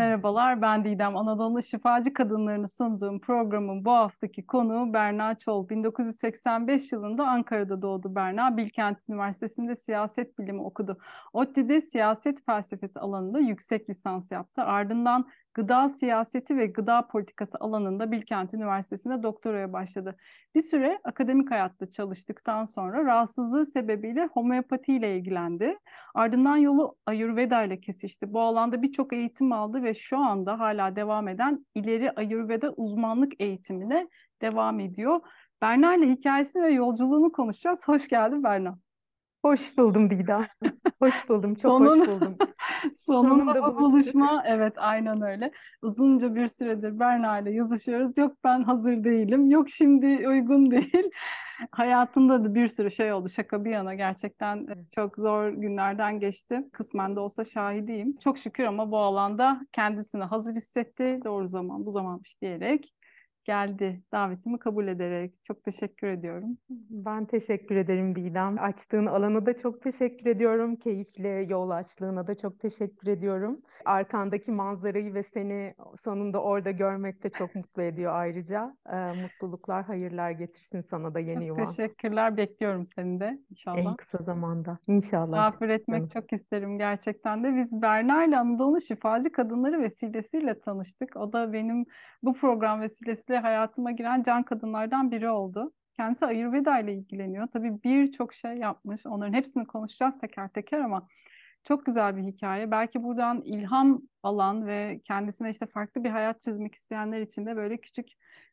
Merhabalar, ben Didem. Anadolu şifacı kadınlarını sunduğum programın bu haftaki konuğu Berna Çol. 1985 yılında Ankara'da doğdu Berna. Bilkent Üniversitesi'nde siyaset bilimi okudu. ODTÜ'de siyaset felsefesi alanında yüksek lisans yaptı. Ardından gıda siyaseti ve gıda politikası alanında Bilkent Üniversitesi'nde doktoraya başladı. Bir süre akademik hayatta çalıştıktan sonra rahatsızlığı sebebiyle homeopati ile ilgilendi. Ardından yolu Ayurveda ile kesişti. Bu alanda birçok eğitim aldı ve şu anda hala devam eden ileri Ayurveda uzmanlık eğitimine devam ediyor. Berna ile hikayesini ve yolculuğunu konuşacağız. Hoş geldin Berna. Hoş buldum Dida. Hoş buldum, çok Sonun, hoş buldum. Sonunda bu buluşma, evet aynen öyle. Uzunca bir süredir Berna ile yazışıyoruz. Yok ben hazır değilim, yok şimdi uygun değil. Hayatımda da bir sürü şey oldu şaka bir yana. Gerçekten çok zor günlerden geçti. Kısmen de olsa şahidiyim. Çok şükür ama bu alanda kendisini hazır hissetti. Doğru zaman bu zamanmış diyerek geldi davetimi kabul ederek. Çok teşekkür ediyorum. Ben teşekkür ederim Didem. Açtığın alana da çok teşekkür ediyorum. Keyifli yol açlığına da çok teşekkür ediyorum. Arkandaki manzarayı ve seni sonunda orada görmek de çok mutlu ediyor ayrıca. Ee, mutluluklar, hayırlar getirsin sana da yeni yuvan. Teşekkürler. Bekliyorum seni de inşallah. En kısa zamanda. İnşallah. Misafir etmek canım. çok isterim gerçekten de. Biz Berna ile Anadolu Şifacı Kadınları vesilesiyle tanıştık. O da benim bu program vesilesiyle hayatıma giren can kadınlardan biri oldu. Kendisi Ayurveda ile ilgileniyor. Tabii birçok şey yapmış. Onların hepsini konuşacağız teker teker ama çok güzel bir hikaye. Belki buradan ilham alan ve kendisine işte farklı bir hayat çizmek isteyenler için de böyle küçük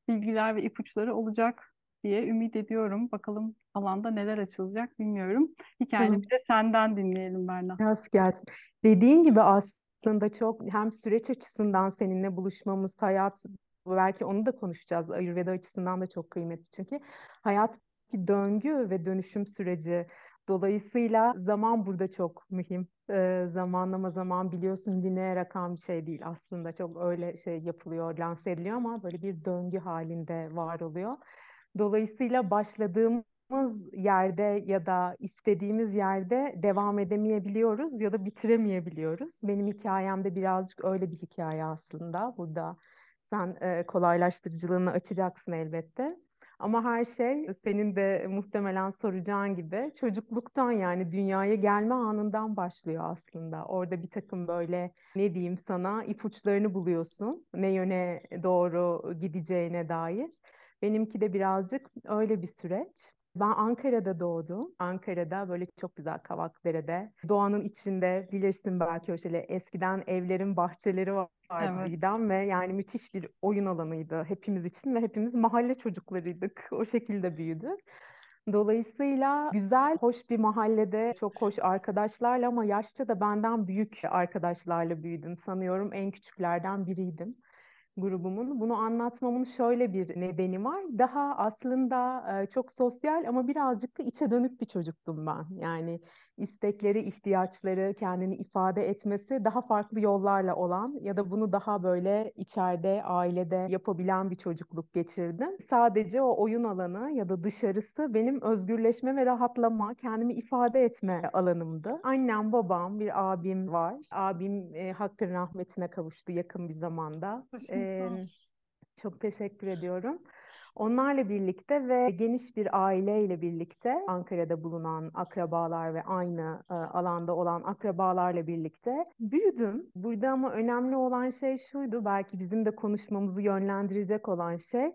bilgiler ve ipuçları olacak diye ümit ediyorum. Bakalım alanda neler açılacak bilmiyorum. Hikayeni bir de senden dinleyelim Berna. Biraz gelsin. Dediğin gibi aslında çok hem süreç açısından seninle buluşmamız, hayat belki onu da konuşacağız. Ayurveda açısından da çok kıymetli çünkü hayat bir döngü ve dönüşüm süreci. Dolayısıyla zaman burada çok mühim. Ee, zamanlama zaman biliyorsun lineer akan bir şey değil aslında. Çok öyle şey yapılıyor, lanse ediliyor ama böyle bir döngü halinde var oluyor. Dolayısıyla başladığımız yerde ya da istediğimiz yerde devam edemeyebiliyoruz ya da bitiremeyebiliyoruz. Benim hikayemde birazcık öyle bir hikaye aslında. Burada sen e, kolaylaştırıcılığını açacaksın elbette. Ama her şey senin de muhtemelen soracağın gibi çocukluktan yani dünyaya gelme anından başlıyor aslında. Orada bir takım böyle ne diyeyim sana ipuçlarını buluyorsun. Ne yöne doğru gideceğine dair. Benimki de birazcık öyle bir süreç. Ben Ankara'da doğdum. Ankara'da böyle çok güzel Kavakdere'de. Doğanın içinde bilirsin belki o şöyle eskiden evlerin bahçeleri vardı evet. Didem ve yani müthiş bir oyun alanıydı hepimiz için ve hepimiz mahalle çocuklarıydık. O şekilde büyüdük. Dolayısıyla güzel, hoş bir mahallede çok hoş arkadaşlarla ama yaşça da benden büyük arkadaşlarla büyüdüm. Sanıyorum en küçüklerden biriydim grubumun. Bunu anlatmamın şöyle bir nedeni var. Daha aslında çok sosyal ama birazcık da içe dönük bir çocuktum ben. Yani istekleri, ihtiyaçları, kendini ifade etmesi daha farklı yollarla olan ya da bunu daha böyle içeride, ailede yapabilen bir çocukluk geçirdim. Sadece o oyun alanı ya da dışarısı benim özgürleşme ve rahatlama, kendimi ifade etme alanımdı. Annem, babam, bir abim var. Abim e, hakkın rahmetine kavuştu yakın bir zamanda. Ee, çok teşekkür ediyorum. Onlarla birlikte ve geniş bir aileyle birlikte Ankara'da bulunan akrabalar ve aynı e, alanda olan akrabalarla birlikte büyüdüm. Burada ama önemli olan şey şuydu, belki bizim de konuşmamızı yönlendirecek olan şey,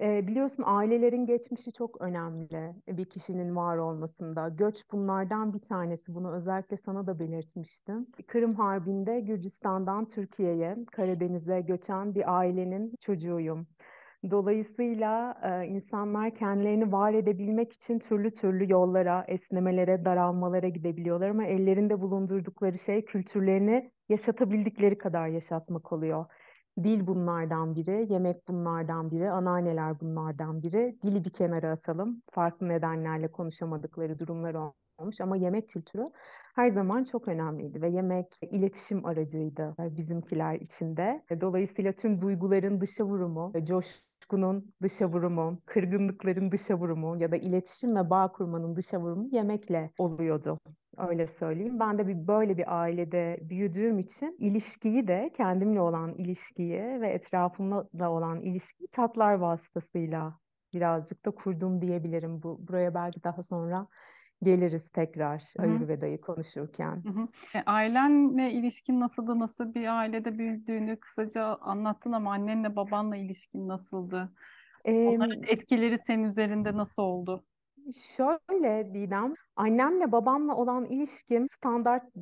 e, biliyorsun ailelerin geçmişi çok önemli bir kişinin var olmasında. Göç bunlardan bir tanesi. Bunu özellikle sana da belirtmiştim. Kırım Harbi'nde Gürcistan'dan Türkiye'ye, Karadeniz'e göçen bir ailenin çocuğuyum. Dolayısıyla e, insanlar kendilerini var edebilmek için türlü türlü yollara, esnemelere, daralmalara gidebiliyorlar ama ellerinde bulundurdukları şey kültürlerini yaşatabildikleri kadar yaşatmak oluyor. Dil bunlardan biri, yemek bunlardan biri, anneanneler bunlardan biri. Dili bir kenara atalım. Farklı nedenlerle konuşamadıkları durumlar olmuş ama yemek kültürü her zaman çok önemliydi ve yemek iletişim aracıydı bizimkiler içinde. Dolayısıyla tüm duyguların dışa vurumu, coş tutkunun dışa vurumu, kırgınlıkların dışa vurumu ya da iletişim ve bağ kurmanın dışa vurumu yemekle oluyordu. Öyle söyleyeyim. Ben de bir böyle bir ailede büyüdüğüm için ilişkiyi de kendimle olan ilişkiyi ve etrafımla olan ilişkiyi tatlar vasıtasıyla birazcık da kurdum diyebilirim. Bu buraya belki daha sonra geliriz tekrar Hı hı. Ayurveda'yı konuşurken. Hı hı. E, ailenle ilişkin nasıldı? Nasıl bir ailede büyüdüğünü kısaca anlattın ama annenle babanla ilişkin nasıldı? Onların Em, etkileri senin üzerinde nasıl oldu? Şöyle Didem, annemle babamla olan ilişkim standart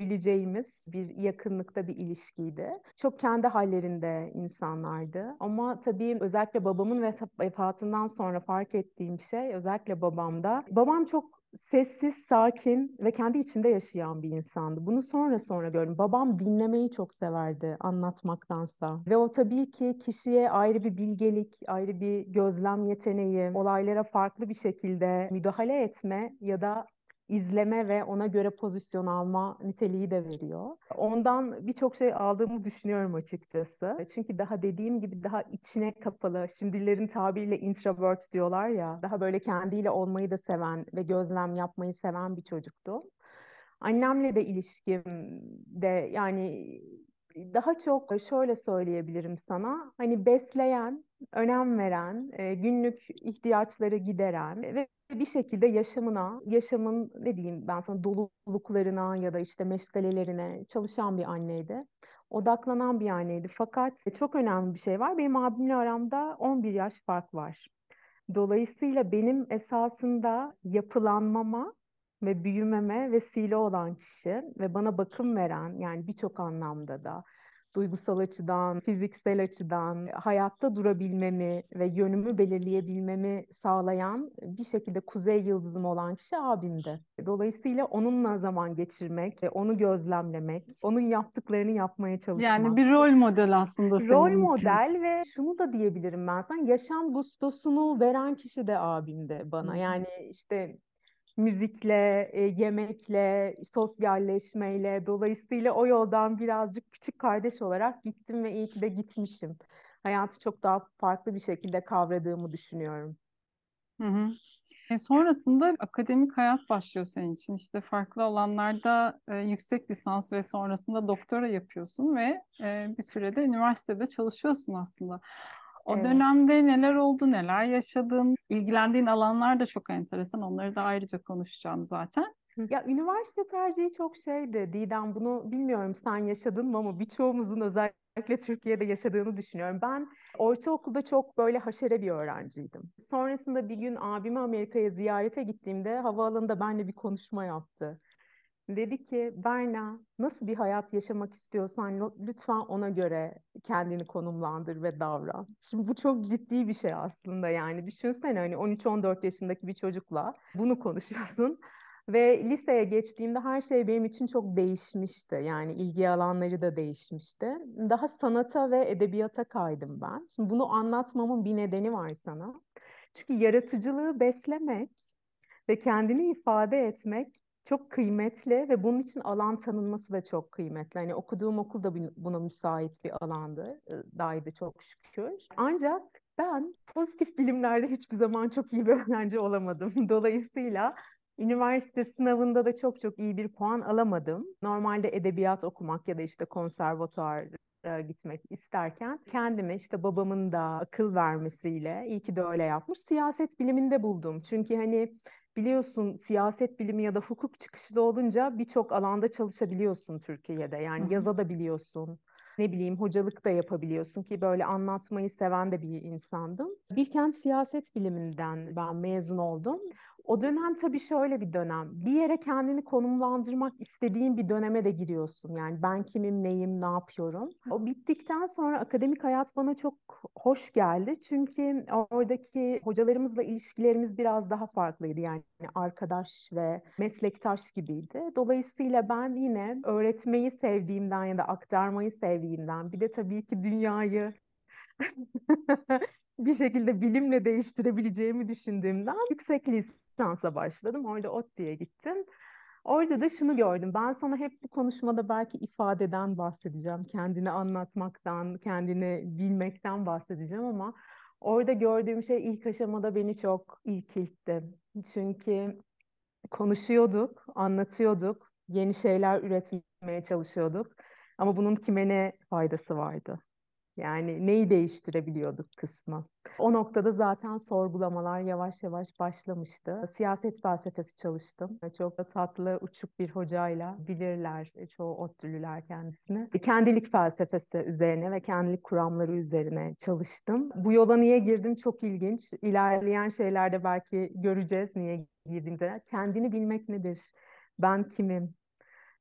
diyebileceğimiz bir yakınlıkta bir ilişkiydi. Çok kendi hallerinde insanlardı. Ama tabii özellikle babamın ve vefatından sonra fark ettiğim şey özellikle babamda. Babam çok sessiz, sakin ve kendi içinde yaşayan bir insandı. Bunu sonra sonra gördüm. Babam dinlemeyi çok severdi anlatmaktansa. Ve o tabii ki kişiye ayrı bir bilgelik, ayrı bir gözlem yeteneği, olaylara farklı bir şekilde müdahale etme ya da izleme ve ona göre pozisyon alma niteliği de veriyor. Ondan birçok şey aldığımı düşünüyorum açıkçası. Çünkü daha dediğim gibi daha içine kapalı, şimdilerin tabiriyle introvert diyorlar ya, daha böyle kendiyle olmayı da seven ve gözlem yapmayı seven bir çocuktu. Annemle de ilişkim de yani daha çok şöyle söyleyebilirim sana. Hani besleyen, önem veren, e, günlük ihtiyaçları gideren ve bir şekilde yaşamına, yaşamın ne diyeyim ben sana doluluklarına ya da işte meşgalelerine çalışan bir anneydi. Odaklanan bir anneydi. Fakat çok önemli bir şey var. Benim abimle aramda 11 yaş fark var. Dolayısıyla benim esasında yapılanmama ve büyümeme vesile olan kişi ve bana bakım veren yani birçok anlamda da duygusal açıdan, fiziksel açıdan hayatta durabilmemi ve yönümü belirleyebilmemi sağlayan bir şekilde kuzey yıldızım olan kişi abimdi. Dolayısıyla onunla zaman geçirmek, onu gözlemlemek, onun yaptıklarını yapmaya çalışmak. Yani bir rol model aslında senin Rol için. model ve şunu da diyebilirim ben sana yaşam gustosunu veren kişi de abimdi bana. Yani işte müzikle, e, yemekle, sosyalleşmeyle dolayısıyla o yoldan birazcık küçük kardeş olarak gittim ve iyi ki de gitmişim. Hayatı çok daha farklı bir şekilde kavradığımı düşünüyorum. Hı hı. E, sonrasında akademik hayat başlıyor senin için. İşte farklı alanlarda e, yüksek lisans ve sonrasında doktora yapıyorsun ve e, bir sürede üniversitede çalışıyorsun aslında. O Evet. dönemde neler oldu, neler yaşadın, ilgilendiğin alanlar da çok enteresan. Onları da ayrıca konuşacağım zaten. Ya üniversite tercihi çok şeydi. Didem bunu bilmiyorum sen yaşadın mı ama birçoğumuzun özellikle Türkiye'de yaşadığını düşünüyorum. Ben ortaokulda çok böyle haşere bir öğrenciydim. Sonrasında bir gün abimi Amerika'ya ziyarete gittiğimde havaalanında benimle bir konuşma yaptı. Dedi ki Berna nasıl bir hayat yaşamak istiyorsan lütfen ona göre kendini konumlandır ve davran. Şimdi bu çok ciddi bir şey aslında yani. Düşünsene hani 13-14 yaşındaki bir çocukla bunu konuşuyorsun. Ve liseye geçtiğimde her şey benim için çok değişmişti. Yani ilgi alanları da değişmişti. Daha sanata ve edebiyata kaydım ben. Şimdi bunu anlatmamın bir nedeni var sana. Çünkü yaratıcılığı beslemek ve kendini ifade etmek çok kıymetli ve bunun için alan tanınması da çok kıymetli. Hani okuduğum okul da buna müsait bir alandı. Daydı çok şükür. Ancak ben pozitif bilimlerde hiçbir zaman çok iyi bir öğrenci olamadım. Dolayısıyla üniversite sınavında da çok çok iyi bir puan alamadım. Normalde edebiyat okumak ya da işte konservatuar gitmek isterken kendime işte babamın da akıl vermesiyle iyi ki de öyle yapmış siyaset biliminde buldum. Çünkü hani Biliyorsun siyaset bilimi ya da hukuk çıkışlı olunca birçok alanda çalışabiliyorsun Türkiye'de. Yani hı. yazabiliyorsun. Ne bileyim hocalık da yapabiliyorsun ki böyle anlatmayı seven de bir insandım. Bilkent siyaset biliminden ben mezun oldum. O dönem tabii şöyle bir dönem. Bir yere kendini konumlandırmak istediğin bir döneme de giriyorsun. Yani ben kimim, neyim, ne yapıyorum. O bittikten sonra akademik hayat bana çok hoş geldi. Çünkü oradaki hocalarımızla ilişkilerimiz biraz daha farklıydı. Yani arkadaş ve meslektaş gibiydi. Dolayısıyla ben yine öğretmeyi sevdiğimden ya da aktarmayı sevdiğimden bir de tabii ki dünyayı bir şekilde bilimle değiştirebileceğimi düşündüğümden yüksek lisansa başladım. Orada ODTÜ'ye gittim. Orada da şunu gördüm. Ben sana hep bu konuşmada belki ifadeden bahsedeceğim. Kendini anlatmaktan, kendini bilmekten bahsedeceğim ama orada gördüğüm şey ilk aşamada beni çok irkiltti. Çünkü konuşuyorduk, anlatıyorduk, yeni şeyler üretmeye çalışıyorduk. Ama bunun kime ne faydası vardı? Yani neyi değiştirebiliyorduk kısmı. O noktada zaten sorgulamalar yavaş yavaş başlamıştı. Siyaset felsefesi çalıştım. Çok tatlı, uçuk bir hocayla bilirler çoğu ODTÜ'lüler kendisini. Kendilik felsefesi üzerine ve kendilik kuramları üzerine çalıştım. Bu yola niye girdim çok ilginç. İlerleyen şeylerde belki göreceğiz niye girdiğimde. Kendini bilmek nedir? Ben kimim?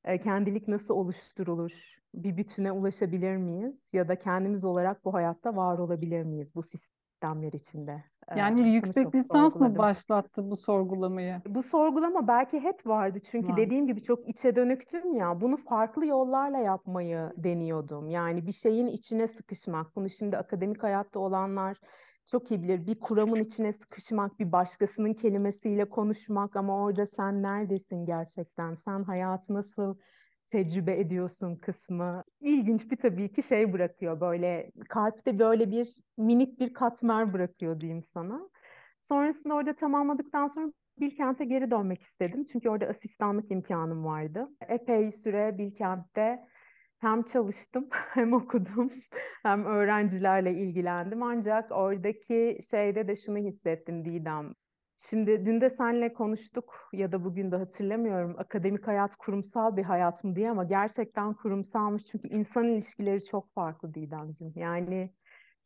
Kendilik nasıl oluşturulur? bir bütüne ulaşabilir miyiz? Ya da kendimiz olarak bu hayatta var olabilir miyiz bu sistemler içinde? Yani Bunu yüksek lisans mı başlattı bu sorgulamayı? Bu sorgulama belki hep vardı çünkü Var. dediğim gibi çok içe dönüktüm ya. Bunu farklı yollarla yapmayı deniyordum. Yani bir şeyin içine sıkışmak. Bunu şimdi akademik hayatta olanlar çok iyi bilir. Bir kuramın içine sıkışmak, bir başkasının kelimesiyle konuşmak ama orada sen neredesin gerçekten? Sen hayatı nasıl tecrübe ediyorsun kısmı. İlginç bir tabii ki şey bırakıyor böyle kalpte böyle bir minik bir katmer bırakıyor diyeyim sana. Sonrasında orada tamamladıktan sonra Bilkent'e geri dönmek istedim. Çünkü orada asistanlık imkanım vardı. Epey süre Bilkent'te hem çalıştım hem okudum hem öğrencilerle ilgilendim. Ancak oradaki şeyde de şunu hissettim Didem. Şimdi dün de seninle konuştuk ya da bugün de hatırlamıyorum akademik hayat kurumsal bir hayat mı diye ama gerçekten kurumsalmış çünkü insan ilişkileri çok farklı Didemciğim. Yani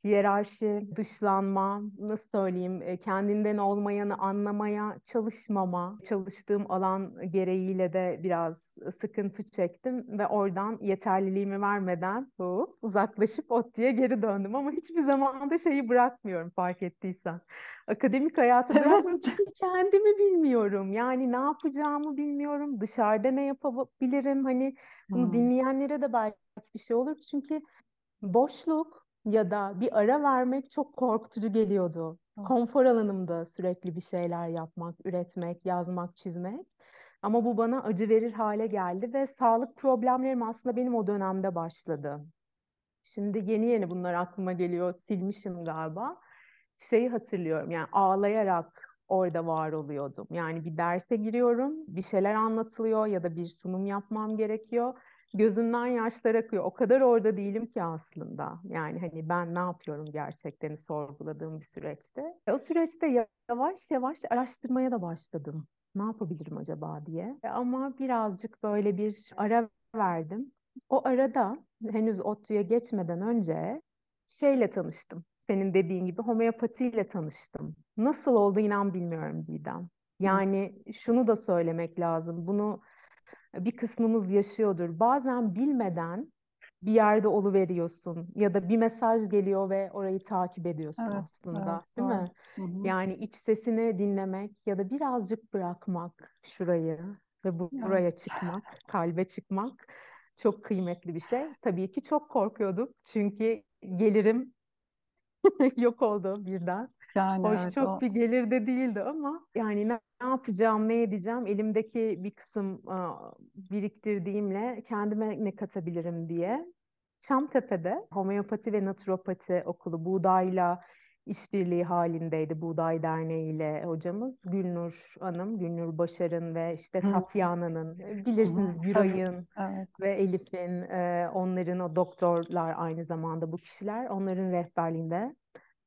hiyerarşi, dışlanma, nasıl söyleyeyim, e, kendinden olmayanı anlamaya çalışmama, çalıştığım alan gereğiyle de biraz sıkıntı çektim ve oradan yeterliliğimi vermeden hop, uzaklaşıp ODTÜ'ye geri döndüm ama hiçbir zaman da şeyi bırakmıyorum fark ettiysen. Akademik hayatı Evet. bırakmıyorum çünkü kendimi bilmiyorum. Yani ne yapacağımı bilmiyorum. Dışarıda ne yapabilirim? Hani bunu Hmm. dinleyenlere de belki bir şey olur. Çünkü boşluk ya da bir ara vermek çok korkutucu geliyordu. Oh. Konfor alanımda sürekli bir şeyler yapmak, üretmek, yazmak, çizmek. Ama bu bana acı verir hale geldi ve sağlık problemlerim aslında benim o dönemde başladı. Şimdi yeni yeni bunlar aklıma geliyor, silmişim galiba. Şeyi hatırlıyorum yani ağlayarak orada var oluyordum. Yani bir derse giriyorum, bir şeyler anlatılıyor ya da bir sunum yapmam gerekiyor. Gözümden yaşlar akıyor. O kadar orada değilim ki aslında. Yani hani ben ne yapıyorum gerçekten sorguladığım bir süreçte. O süreçte yavaş yavaş araştırmaya da başladım. Ne yapabilirim acaba diye. Ama birazcık böyle bir ara verdim. O arada henüz ODTÜ'ye geçmeden önce şeyle tanıştım. Senin dediğin gibi homeopatiyle tanıştım. Nasıl oldu inan bilmiyorum Didem. Yani şunu da söylemek lazım. Bunu bir kısmımız yaşıyordur. Bazen bilmeden bir yerde oluveriyorsun ya da bir mesaj geliyor ve orayı takip ediyorsun Evet, aslında, evet, değil doğru. mi? Hı hı. Yani iç sesini dinlemek ya da birazcık bırakmak şurayı ve bu- Ya. buraya çıkmak, kalbe çıkmak çok kıymetli bir şey. Tabii ki çok korkuyordum çünkü gelirim yok oldu birden. Yani Hoş evet çok o bir gelir de değildi ama yani ne, yapacağım, ne edeceğim elimdeki bir kısım aa, biriktirdiğimle kendime ne katabilirim diye. Çamtepe'de homeopati ve naturopati okulu Buğday'la işbirliği halindeydi. Buğday Derneği ile hocamız Gülnur Hanım, Gülnur Başar'ın ve işte. Tatyana'nın, bilirsiniz. Güray'ın Evet. ve Elif'in, e, onların o doktorlar aynı zamanda bu kişiler, onların rehberliğinde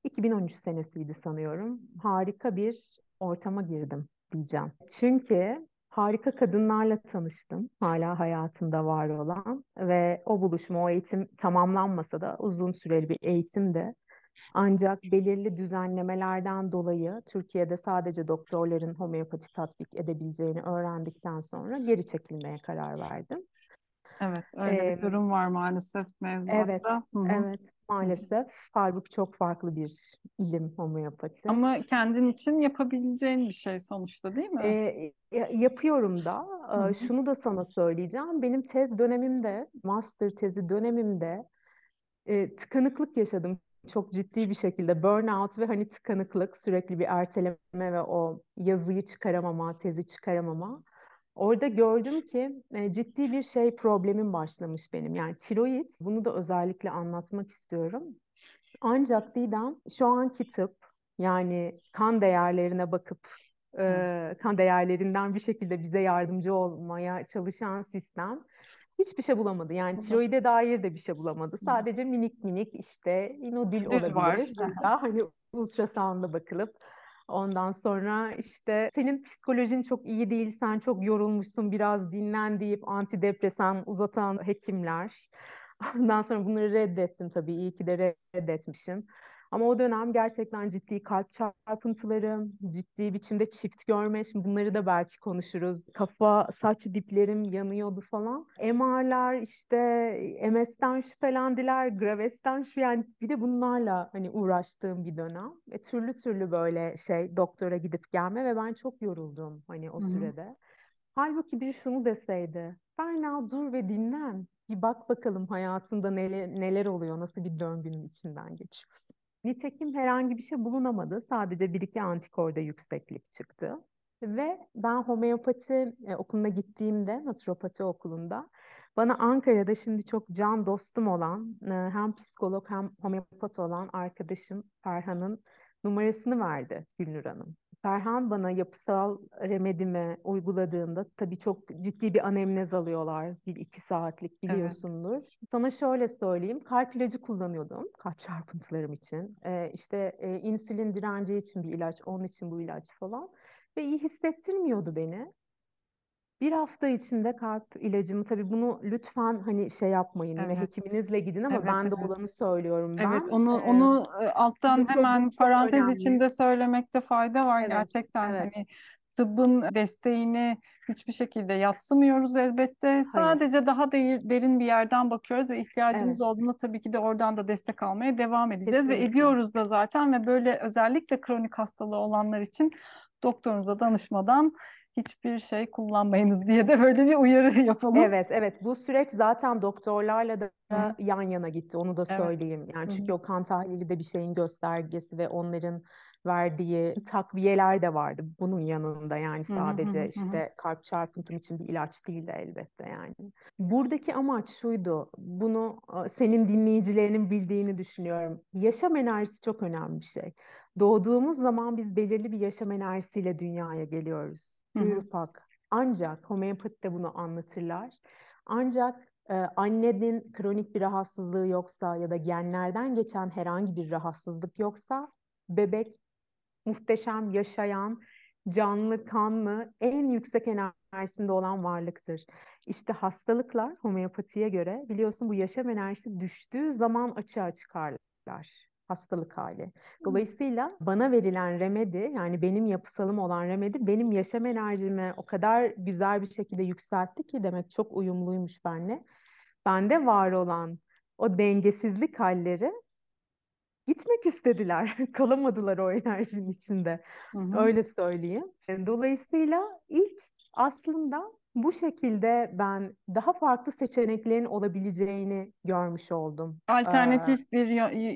2013 senesiydi sanıyorum. Harika bir ortama girdim diyeceğim. Çünkü harika kadınlarla tanıştım. Hala hayatımda var olan ve o buluşma, o eğitim tamamlanmasa da uzun süreli bir eğitimdi. Ancak belirli düzenlemelerden dolayı Türkiye'de sadece doktorların homeopati tatbik edebileceğini öğrendikten sonra geri çekilmeye karar verdim. Evet, öyle bir Ee, durum var maalesef Evet, mevzuatta. Hı hı. evet maalesef. Halbuki çok farklı bir ilim homeopati. Ama kendin için yapabileceğin bir şey sonuçta değil mi? Ee, ya- yapıyorum da. Hı Ee, hı. şunu da sana söyleyeceğim. Benim tez dönemimde, master tezi dönemimde e, tıkanıklık yaşadım. Çok ciddi bir şekilde burnout ve hani tıkanıklık, sürekli bir erteleme ve o yazıyı çıkaramama, tezi çıkaramama. Orada gördüm ki e, ciddi bir şey problemim başlamış benim. Yani tiroid, bunu da özellikle anlatmak istiyorum. Ancak Didem şu anki tıp yani kan değerlerine bakıp e, kan değerlerinden bir şekilde bize yardımcı olmaya çalışan sistem hiçbir şey bulamadı. Yani tiroide dair de bir şey bulamadı. Sadece minik minik işte nodül olabilir. Var. Burada hani ultrasound'a bakılıp Ondan sonra işte senin psikolojin çok iyi değil, sen çok yorulmuşsun, biraz dinlen deyip antidepresan uzatan hekimler. Ondan sonra bunları reddettim tabii, iyi ki de reddetmişim. Ama o dönem gerçekten ciddi kalp çarpıntılarım, ciddi biçimde çift görme, şimdi bunları da belki konuşuruz. Kafa, saç diplerim yanıyordu falan. MR'lar işte MS'ten şüphelendiler, Graves'ten şu yani bir de bunlarla hani uğraştığım bir dönem. Ve türlü türlü böyle şey doktora gidip gelme ve ben çok yoruldum hani o Hı-hı. sürede. Halbuki biri şunu deseydi, Berna dur ve dinlen. Bir bak bakalım hayatında neler, neler oluyor, nasıl bir döngünün içinden geçiyorsun. Nitekim herhangi bir şey bulunamadı. Sadece bir iki antikorda yükseklik çıktı. Ve ben homeopati e, okuluna gittiğimde, naturopati okulunda bana Ankara'da şimdi çok can dostum olan e, hem psikolog hem homeopat olan arkadaşım Ferhan'ın numarasını verdi Gülnur Hanım. Ferhan bana yapısal remedimi uyguladığında tabii çok ciddi bir anemnez alıyorlar. Bir iki saatlik biliyorsundur. Evet. Sana şöyle söyleyeyim. Kalp ilacı kullanıyordum kalp çarpıntılarım için. Ee, işte e, insülin direnci için bir ilaç, onun için bu ilaç falan. Ve iyi hissettirmiyordu beni bir hafta içinde kalp ilacımı tabii bunu lütfen hani şey yapmayın yine hekiminizle gidin ama Evet, ben de evet. olanı söylüyorum Evet, ben. onu Ee, onu e, alttan çok hemen çok parantez önemli. içinde söylemekte fayda var Evet, gerçekten. evet. Hani tıbbın desteğini hiçbir şekilde yatsımıyoruz elbette. Hayır. Sadece daha de- derin bir yerden bakıyoruz ve ihtiyacımız Evet. olduğunda tabii ki de oradan da destek almaya devam edeceğiz ve Kesinlikle. ediyoruz da zaten ve böyle özellikle kronik hastalığı olanlar için doktorunuza danışmadan hiçbir şey kullanmayınız diye de böyle bir uyarı yapalım. Evet, evet. Bu süreç zaten doktorlarla da Hı. yan yana gitti. Onu da Evet. söyleyeyim. Yani Hı hı. çünkü o kan tahlili de bir şeyin göstergesi ve onların verdiği takviyeler de vardı bunun yanında. Yani Hı hı hı sadece hı hı. işte kalp çarpıntım için bir ilaç değil de elbette yani. Buradaki amaç şuydu. Bunu senin dinleyicilerinin bildiğini düşünüyorum. Yaşam enerjisi çok önemli bir şey. Doğduğumuz zaman biz belirli bir yaşam enerjisiyle dünyaya geliyoruz. Pür pak, ancak homeopatide bunu anlatırlar. Ancak e, annenin kronik bir rahatsızlığı yoksa ya da genlerden geçen herhangi bir rahatsızlık yoksa bebek muhteşem yaşayan, canlı, kanlı, en yüksek enerjisinde olan varlıktır. İşte hastalıklar homeopatiye göre biliyorsun bu yaşam enerjisi düştüğü zaman açığa çıkarlar hastalık hali. Dolayısıyla bana verilen remedi yani benim yapısalım olan remedi benim yaşam enerjimi o kadar güzel bir şekilde yükseltti ki demek çok uyumluymuş benimle. Bende var olan o dengesizlik halleri gitmek istediler. Kalamadılar o enerjinin içinde. Hı hı. Öyle söyleyeyim. Dolayısıyla ilk aslında bu şekilde ben daha farklı seçeneklerin olabileceğini görmüş oldum. Alternatif ee, bir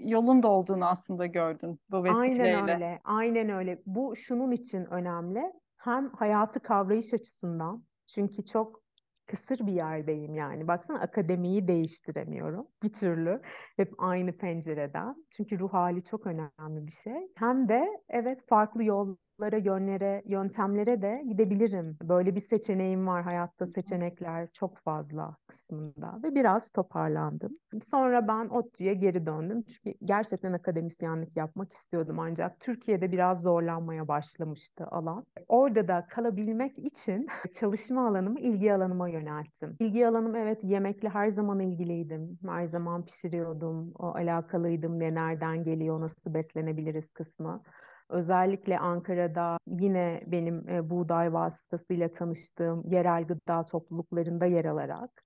yolun da olduğunu aslında gördün bu vesileyle. Aynen öyle, aynen öyle. Bu şunun için önemli. Hem hayatı kavrayış açısından, çünkü çok kısır bir yerdeyim yani. Baksana akademiyi değiştiremiyorum bir türlü. Hep aynı pencereden. Çünkü ruh hali çok önemli bir şey. Hem de evet farklı yol yollara, yönlere, yöntemlere de gidebilirim. Böyle bir seçeneğim var hayatta seçenekler çok fazla kısmında ve biraz toparlandım. Sonra ben ODTÜ'ye geri döndüm çünkü gerçekten akademisyenlik yapmak istiyordum ancak Türkiye'de biraz zorlanmaya başlamıştı alan. Orada da kalabilmek için çalışma alanımı ilgi alanıma yönelttim. İlgi alanım evet yemekle her zaman ilgiliydim. Her zaman pişiriyordum. O alakalıydım ne nereden geliyor, nasıl beslenebiliriz kısmı. Özellikle Ankara'da yine benim e, buğday vasıtasıyla tanıştığım yerel gıda topluluklarında yer alarak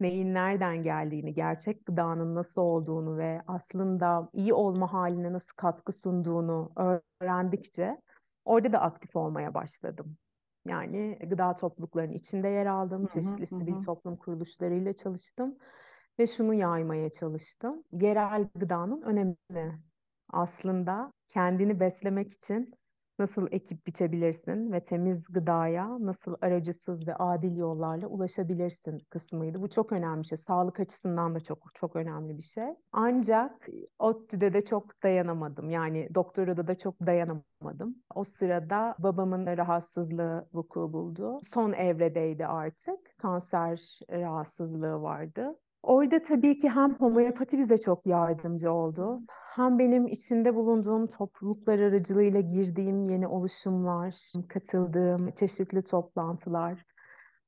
neyin nereden geldiğini, gerçek gıdanın nasıl olduğunu ve aslında iyi olma haline nasıl katkı sunduğunu öğrendikçe orada da aktif olmaya başladım. Yani gıda topluluklarının içinde yer aldım, hı hı, çeşitli sivil toplum kuruluşlarıyla çalıştım ve şunu yaymaya çalıştım. Yerel gıdanın önemini aslında kendini beslemek için nasıl ekip biçebilirsin ve temiz gıdaya nasıl aracısız ve adil yollarla ulaşabilirsin kısmıydı. Bu çok önemli bir şey. Sağlık açısından da çok çok önemli bir şey. Ancak ODTÜ'de de çok dayanamadım. Yani doktorada da çok dayanamadım. O sırada babamın rahatsızlığı vuku buldu. Son evredeydi artık. Kanser rahatsızlığı vardı. Orada tabii ki hem homeopati bize çok yardımcı oldu. Hem benim içinde bulunduğum topluluklar aracılığıyla girdiğim yeni oluşumlar, katıldığım çeşitli toplantılar.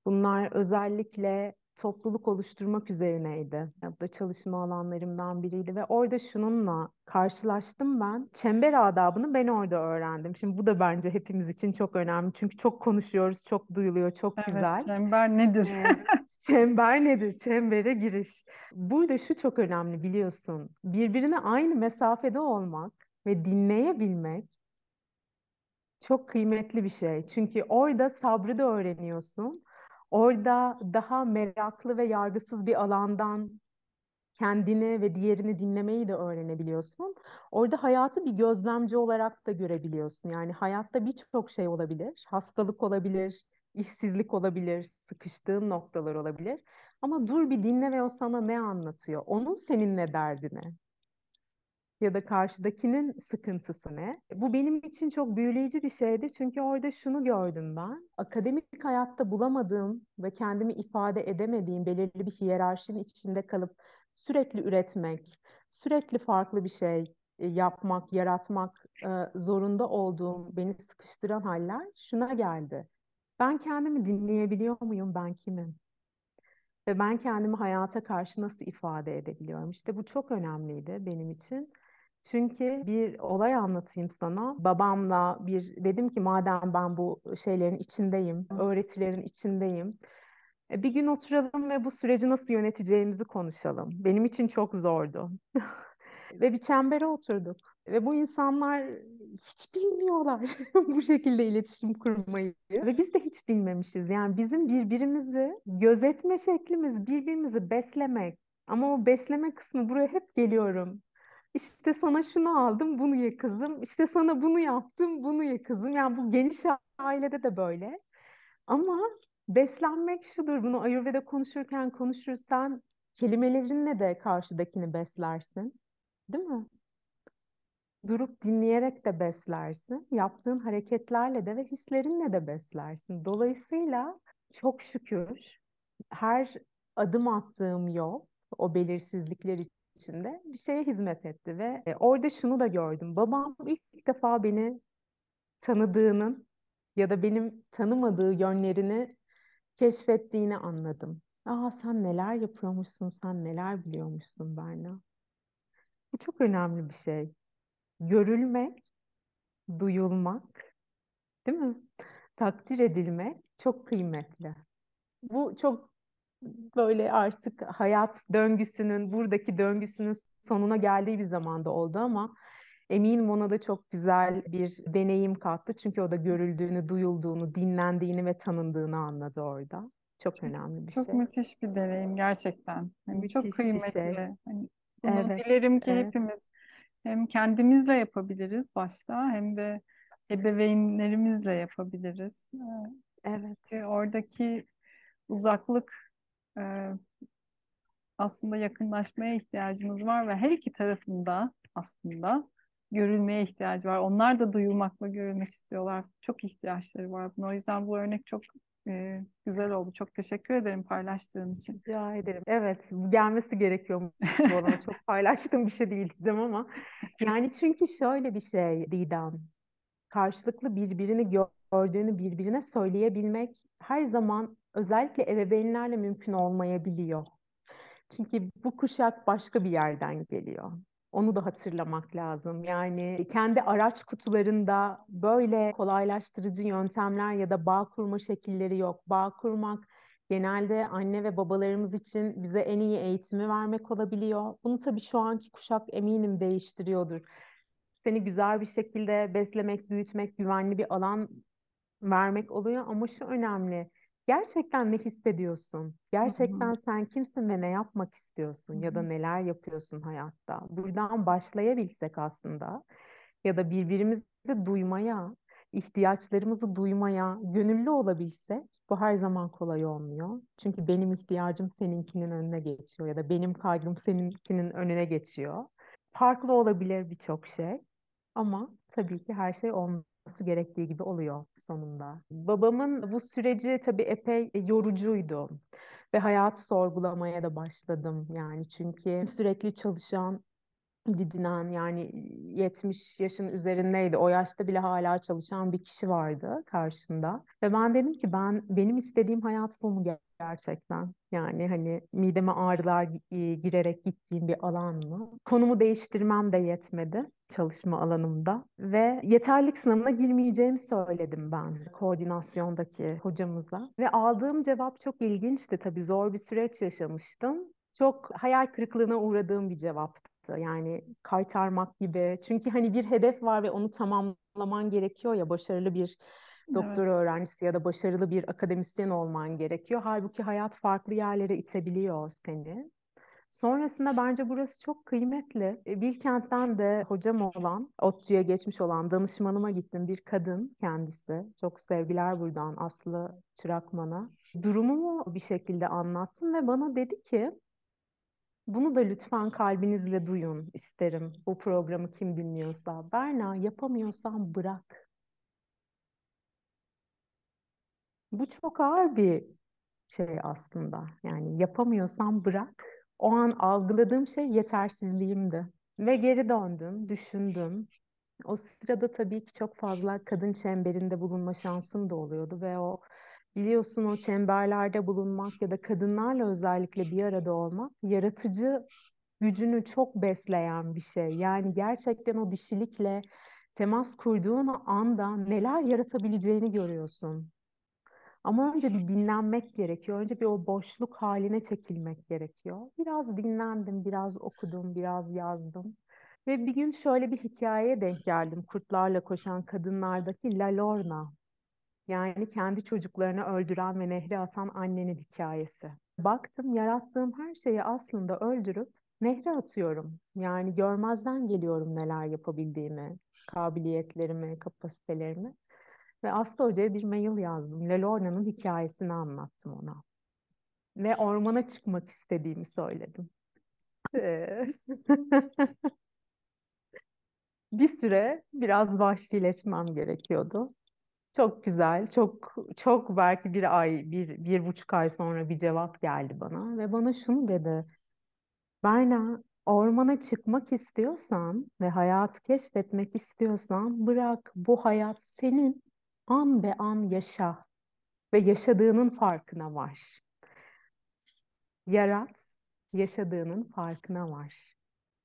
Bunlar özellikle topluluk oluşturmak üzerineydi. Bu da çalışma alanlarımdan biriydi ve orada şununla karşılaştım ben. Çember adabını ben orada öğrendim. Şimdi bu da bence hepimiz için çok önemli. Çünkü çok konuşuyoruz, çok duyuluyor, çok Evet, güzel. çember nedir? Ee, çember nedir? Çembere giriş. Burada şu çok önemli biliyorsun. Birbirine aynı mesafede olmak ve dinleyebilmek çok kıymetli bir şey. Çünkü orada sabrı da öğreniyorsun. Orada daha meraklı ve yargısız bir alandan kendini ve diğerini dinlemeyi de öğrenebiliyorsun. Orada hayatı bir gözlemci olarak da görebiliyorsun. Yani hayatta birçok şey olabilir. Hastalık olabilir, işsizlik olabilir, sıkıştığın noktalar olabilir. Ama dur bir dinle ve o sana ne anlatıyor? Onun seninle derdine ya da karşıdakinin sıkıntısı ne? Bu benim için çok büyüleyici bir şeydi. Çünkü orada şunu gördüm ben. Akademik hayatta bulamadığım ve kendimi ifade edemediğim belirli bir hiyerarşinin içinde kalıp sürekli üretmek, sürekli farklı bir şey e, yapmak, yaratmak e, zorunda olduğum, beni sıkıştıran haller şuna geldi. Ben kendimi dinleyebiliyor muyum? Ben kimim? Ve ben kendimi hayata karşı nasıl ifade edebiliyorum? İşte bu çok önemliydi benim için. Çünkü bir olay anlatayım sana. Babamla bir dedim ki madem ben bu şeylerin içindeyim, öğretilerin içindeyim. e, Bir gün oturalım ve bu süreci nasıl yöneteceğimizi konuşalım. Benim için çok zordu. Ve bir çembere oturduk. Ve bu insanlar hiç bilmiyorlar bu şekilde iletişim kurmayı. Ve biz de hiç bilmemişiz. Yani bizim birbirimizi gözetme şeklimiz birbirimizi beslemek. Ama o besleme kısmı buraya hep geliyorum. İşte sana şunu aldım, bunu ye kızım. İşte sana bunu yaptım, bunu ye kızım. Yani bu geniş ailede de böyle. Ama beslenmek şudur. Bunu Ayurveda konuşurken konuşursan kelimelerinle de karşıdakini beslersin. Değil mi? Durup dinleyerek de beslersin. Yaptığın hareketlerle de ve hislerinle de beslersin. Dolayısıyla çok şükür her adım attığım yol o belirsizlikler içinde bir şeye hizmet etti ve e, orada şunu da gördüm. Babam ilk defa beni tanıdığının ya da benim tanımadığı yönlerini keşfettiğini anladım. Aa sen neler yapıyormuşsun, sen neler biliyormuşsun Berna. Bu çok önemli bir şey. Görülmek, duyulmak, değil mi? Takdir edilmek çok kıymetli. Bu çok böyle artık hayat döngüsünün, buradaki döngüsünün sonuna geldiği bir zamanda oldu ama eminim ona da çok güzel bir deneyim kattı. Çünkü o da görüldüğünü, duyulduğunu, dinlendiğini ve tanındığını anladı orada. Çok önemli bir Çok şey. müthiş bir deneyim gerçekten. Hani çok Müthiş bir şey. kıymetli. Hani bunu Evet, dilerim ki evet. hepimiz hem kendimizle yapabiliriz başta hem de ebeveynlerimizle yapabiliriz. Evet. Çünkü oradaki uzaklık aslında yakınlaşmaya ihtiyacımız var ve her iki tarafında aslında görülmeye ihtiyacı var. Onlar da duyulmak ve görülmek istiyorlar. Çok ihtiyaçları var buna. O yüzden bu örnek çok e, güzel oldu. Çok teşekkür ederim paylaştığın için. Rica ederim. Evet, gelmesi gerekiyor bu olana. Çok paylaştığım bir şey değil dedim ama. Yani çünkü şöyle bir şey Didem. Karşılıklı birbirini gördüğünü birbirine söyleyebilmek her zaman özellikle ebeveynlerle mümkün olmayabiliyor. Çünkü bu kuşak başka bir yerden geliyor. Onu da hatırlamak lazım. Yani kendi araç kutularında böyle kolaylaştırıcı yöntemler ya da bağ kurma şekilleri yok. Bağ kurmak genelde anne ve babalarımız için bize en iyi eğitimi vermek olabiliyor. Bunu tabii şu anki kuşak eminim değiştiriyordur. Seni güzel bir şekilde beslemek, büyütmek, güvenli bir alan vermek oluyor ama şu önemli. Gerçekten ne hissediyorsun? Gerçekten sen kimsin ve ne yapmak istiyorsun ya da neler yapıyorsun hayatta? Buradan başlayabilsek aslında ya da birbirimizi duymaya ihtiyaçlarımızı duymaya gönüllü olabilsek bu her zaman kolay olmuyor. Çünkü benim ihtiyacım seninkinin önüne geçiyor ya da benim kaygım seninkinin önüne geçiyor. Farklı olabilir birçok şey ama tabii ki her şey olması gerektiği gibi oluyor sonunda. Babamın bu süreci tabii epey yorucuydu ve hayatı sorgulamaya da başladım yani çünkü sürekli çalışan didinen yani 70 yaşın üzerindeydi. O yaşta bile hala çalışan bir kişi vardı karşımda. Ve ben dedim ki ben benim istediğim hayat bu mu gerçekten? Yani hani mideme ağrılar girerek gittiğim bir alan mı? Konumu değiştirmem de yetmedi çalışma alanımda ve yeterlik sınavına girmeyeceğimi söyledim ben koordinasyondaki hocamıza ve aldığım cevap çok ilginçti tabii zor bir süreç yaşamıştım. Çok hayal kırıklığına uğradığım bir cevaptı yani kaytarmak gibi. Çünkü hani bir hedef var ve onu tamamlaman gerekiyor ya başarılı bir doktor evet. öğrencisi ya da başarılı bir akademisyen olman gerekiyor. Halbuki hayat farklı yerlere itebiliyor seni. Sonrasında bence burası çok kıymetli. E, Bilkent'ten de hocam olan, ODTÜ'ye geçmiş olan danışmanıma gittim. Bir kadın kendisi. Çok sevgiler buradan Aslı Çırakman'a. Durumumu bir şekilde anlattım ve bana dedi ki bunu da lütfen kalbinizle duyun isterim bu programı kim dinliyorsa. Berna yapamıyorsan bırak. Bu çok ağır bir şey aslında. Yani yapamıyorsan bırak. O an algıladığım şey yetersizliğimdi. Ve geri döndüm, düşündüm. O sırada tabii ki çok fazla kadın çemberinde bulunma şansım da oluyordu ve o biliyorsun o çemberlerde bulunmak ya da kadınlarla özellikle bir arada olmak yaratıcı gücünü çok besleyen bir şey. Yani gerçekten o dişilikle temas kurduğun anda neler yaratabileceğini görüyorsun. Ama önce bir dinlenmek gerekiyor. Önce bir o boşluk haline çekilmek gerekiyor. Biraz dinlendim, biraz okudum, biraz yazdım. Ve bir gün şöyle bir hikayeye denk geldim. Kurtlarla koşan kadınlardaki La Lorna yani kendi çocuklarını öldüren ve nehre atan annenin hikayesi. Baktım yarattığım her şeyi aslında öldürüp nehre atıyorum. Yani görmezden geliyorum neler yapabildiğimi, kabiliyetlerimi, kapasitelerimi. Ve Aslı Hoca'ya bir mail yazdım. Lelorna'nın hikayesini anlattım ona. Ve ormana çıkmak istediğimi söyledim. bir süre biraz vahşileşmem gerekiyordu. Çok güzel, çok çok belki bir ay, bir, bir buçuk ay sonra bir cevap geldi bana ve bana şunu dedi. Berna, ormana çıkmak istiyorsan ve hayatı keşfetmek istiyorsan bırak bu hayat senin an be an yaşa ve yaşadığının farkına var. Yarat, yaşadığının farkına var.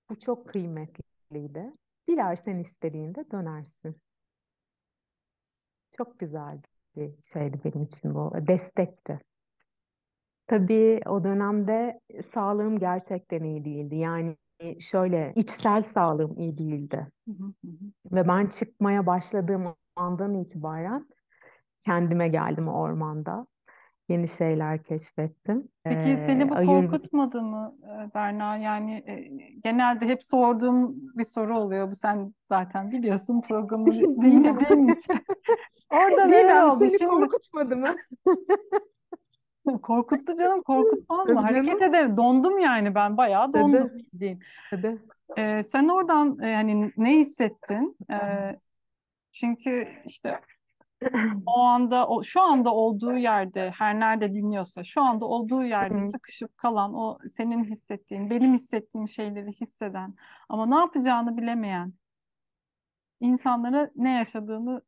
Bu çok kıymetliydi. Dilersen istediğinde dönersin. Çok güzel bir şeydi benim için bu. Destekti. Tabii o dönemde sağlığım gerçekten iyi değildi. Yani şöyle içsel sağlığım iyi değildi. Ve ben çıkmaya başladığım andan itibaren kendime geldim ormanda. Yeni şeyler keşfettim. Peki ee, seni bu ayır... korkutmadı mı e, Berna? Yani e, genelde hep sorduğum bir soru oluyor. Bu sen zaten biliyorsun programı dinlediğin için. Orada neler oldu? Seni Şimdi... korkutmadı mı? Korkuttu canım korkutmaz mı? Hareket ederim. Dondum yani ben bayağı dondum bildiğin. Tabii. Ee, sen oradan e, hani ne hissettin? Ee, çünkü işte o anda o şu anda olduğu yerde her nerede dinliyorsa şu anda olduğu yerde sıkışıp kalan o senin hissettiğin benim hissettiğim şeyleri hisseden ama ne yapacağını bilemeyen insanlara ne yaşadığını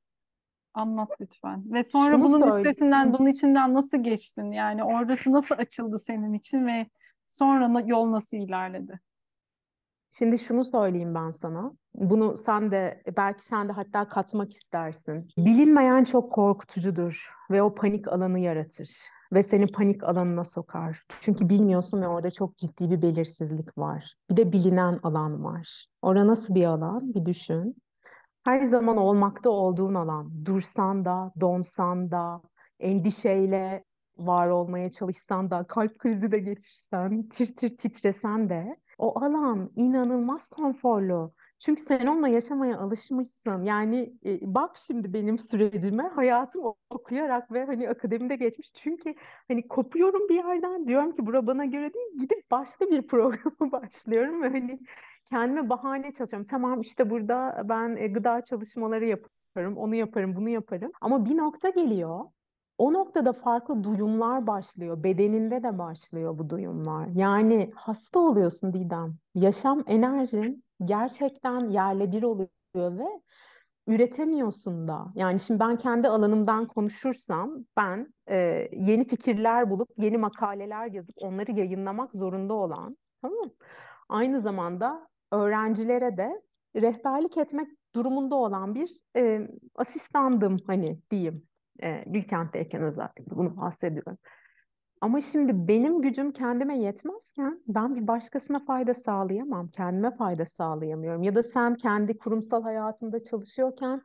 Anlat lütfen. Ve sonra Şunu bunun söyleyeyim. üstesinden, bunun içinden nasıl geçtin? Yani orası nasıl açıldı senin için ve sonra yol nasıl ilerledi? Şimdi şunu söyleyeyim ben sana. Bunu sen de belki sen de hatta katmak istersin. Bilinmeyen çok korkutucudur ve o panik alanı yaratır ve seni panik alanına sokar. Çünkü bilmiyorsun ve orada çok ciddi bir belirsizlik var. Bir de bilinen alan var. Orada nasıl bir alan? Bir düşün her zaman olmakta olduğun alan. Dursan da, donsan da, endişeyle var olmaya çalışsan da, kalp krizi de geçirsen, tir tir titresen de o alan inanılmaz konforlu. Çünkü sen onunla yaşamaya alışmışsın. Yani e, bak şimdi benim sürecime hayatım okuyarak ve hani akademide geçmiş. Çünkü hani kopuyorum bir yerden diyorum ki bura bana göre değil. Gidip başka bir programa başlıyorum ve hani kendime bahane çalışıyorum. Tamam işte burada ben e, gıda çalışmaları yaparım, onu yaparım, bunu yaparım. Ama bir nokta geliyor. O noktada farklı duyumlar başlıyor. Bedeninde de başlıyor bu duyumlar. Yani hasta oluyorsun Didem. Yaşam enerjin gerçekten yerle bir oluyor ve üretemiyorsun da. Yani şimdi ben kendi alanımdan konuşursam ben e, yeni fikirler bulup yeni makaleler yazıp onları yayınlamak zorunda olan, tamam? Aynı zamanda öğrencilere de rehberlik etmek durumunda olan bir e, asistandım hani diyeyim. E, Bilkent'teyken özellikle bunu bahsediyorum. Ama şimdi benim gücüm kendime yetmezken ben bir başkasına fayda sağlayamam, kendime fayda sağlayamıyorum. Ya da sen kendi kurumsal hayatında çalışıyorken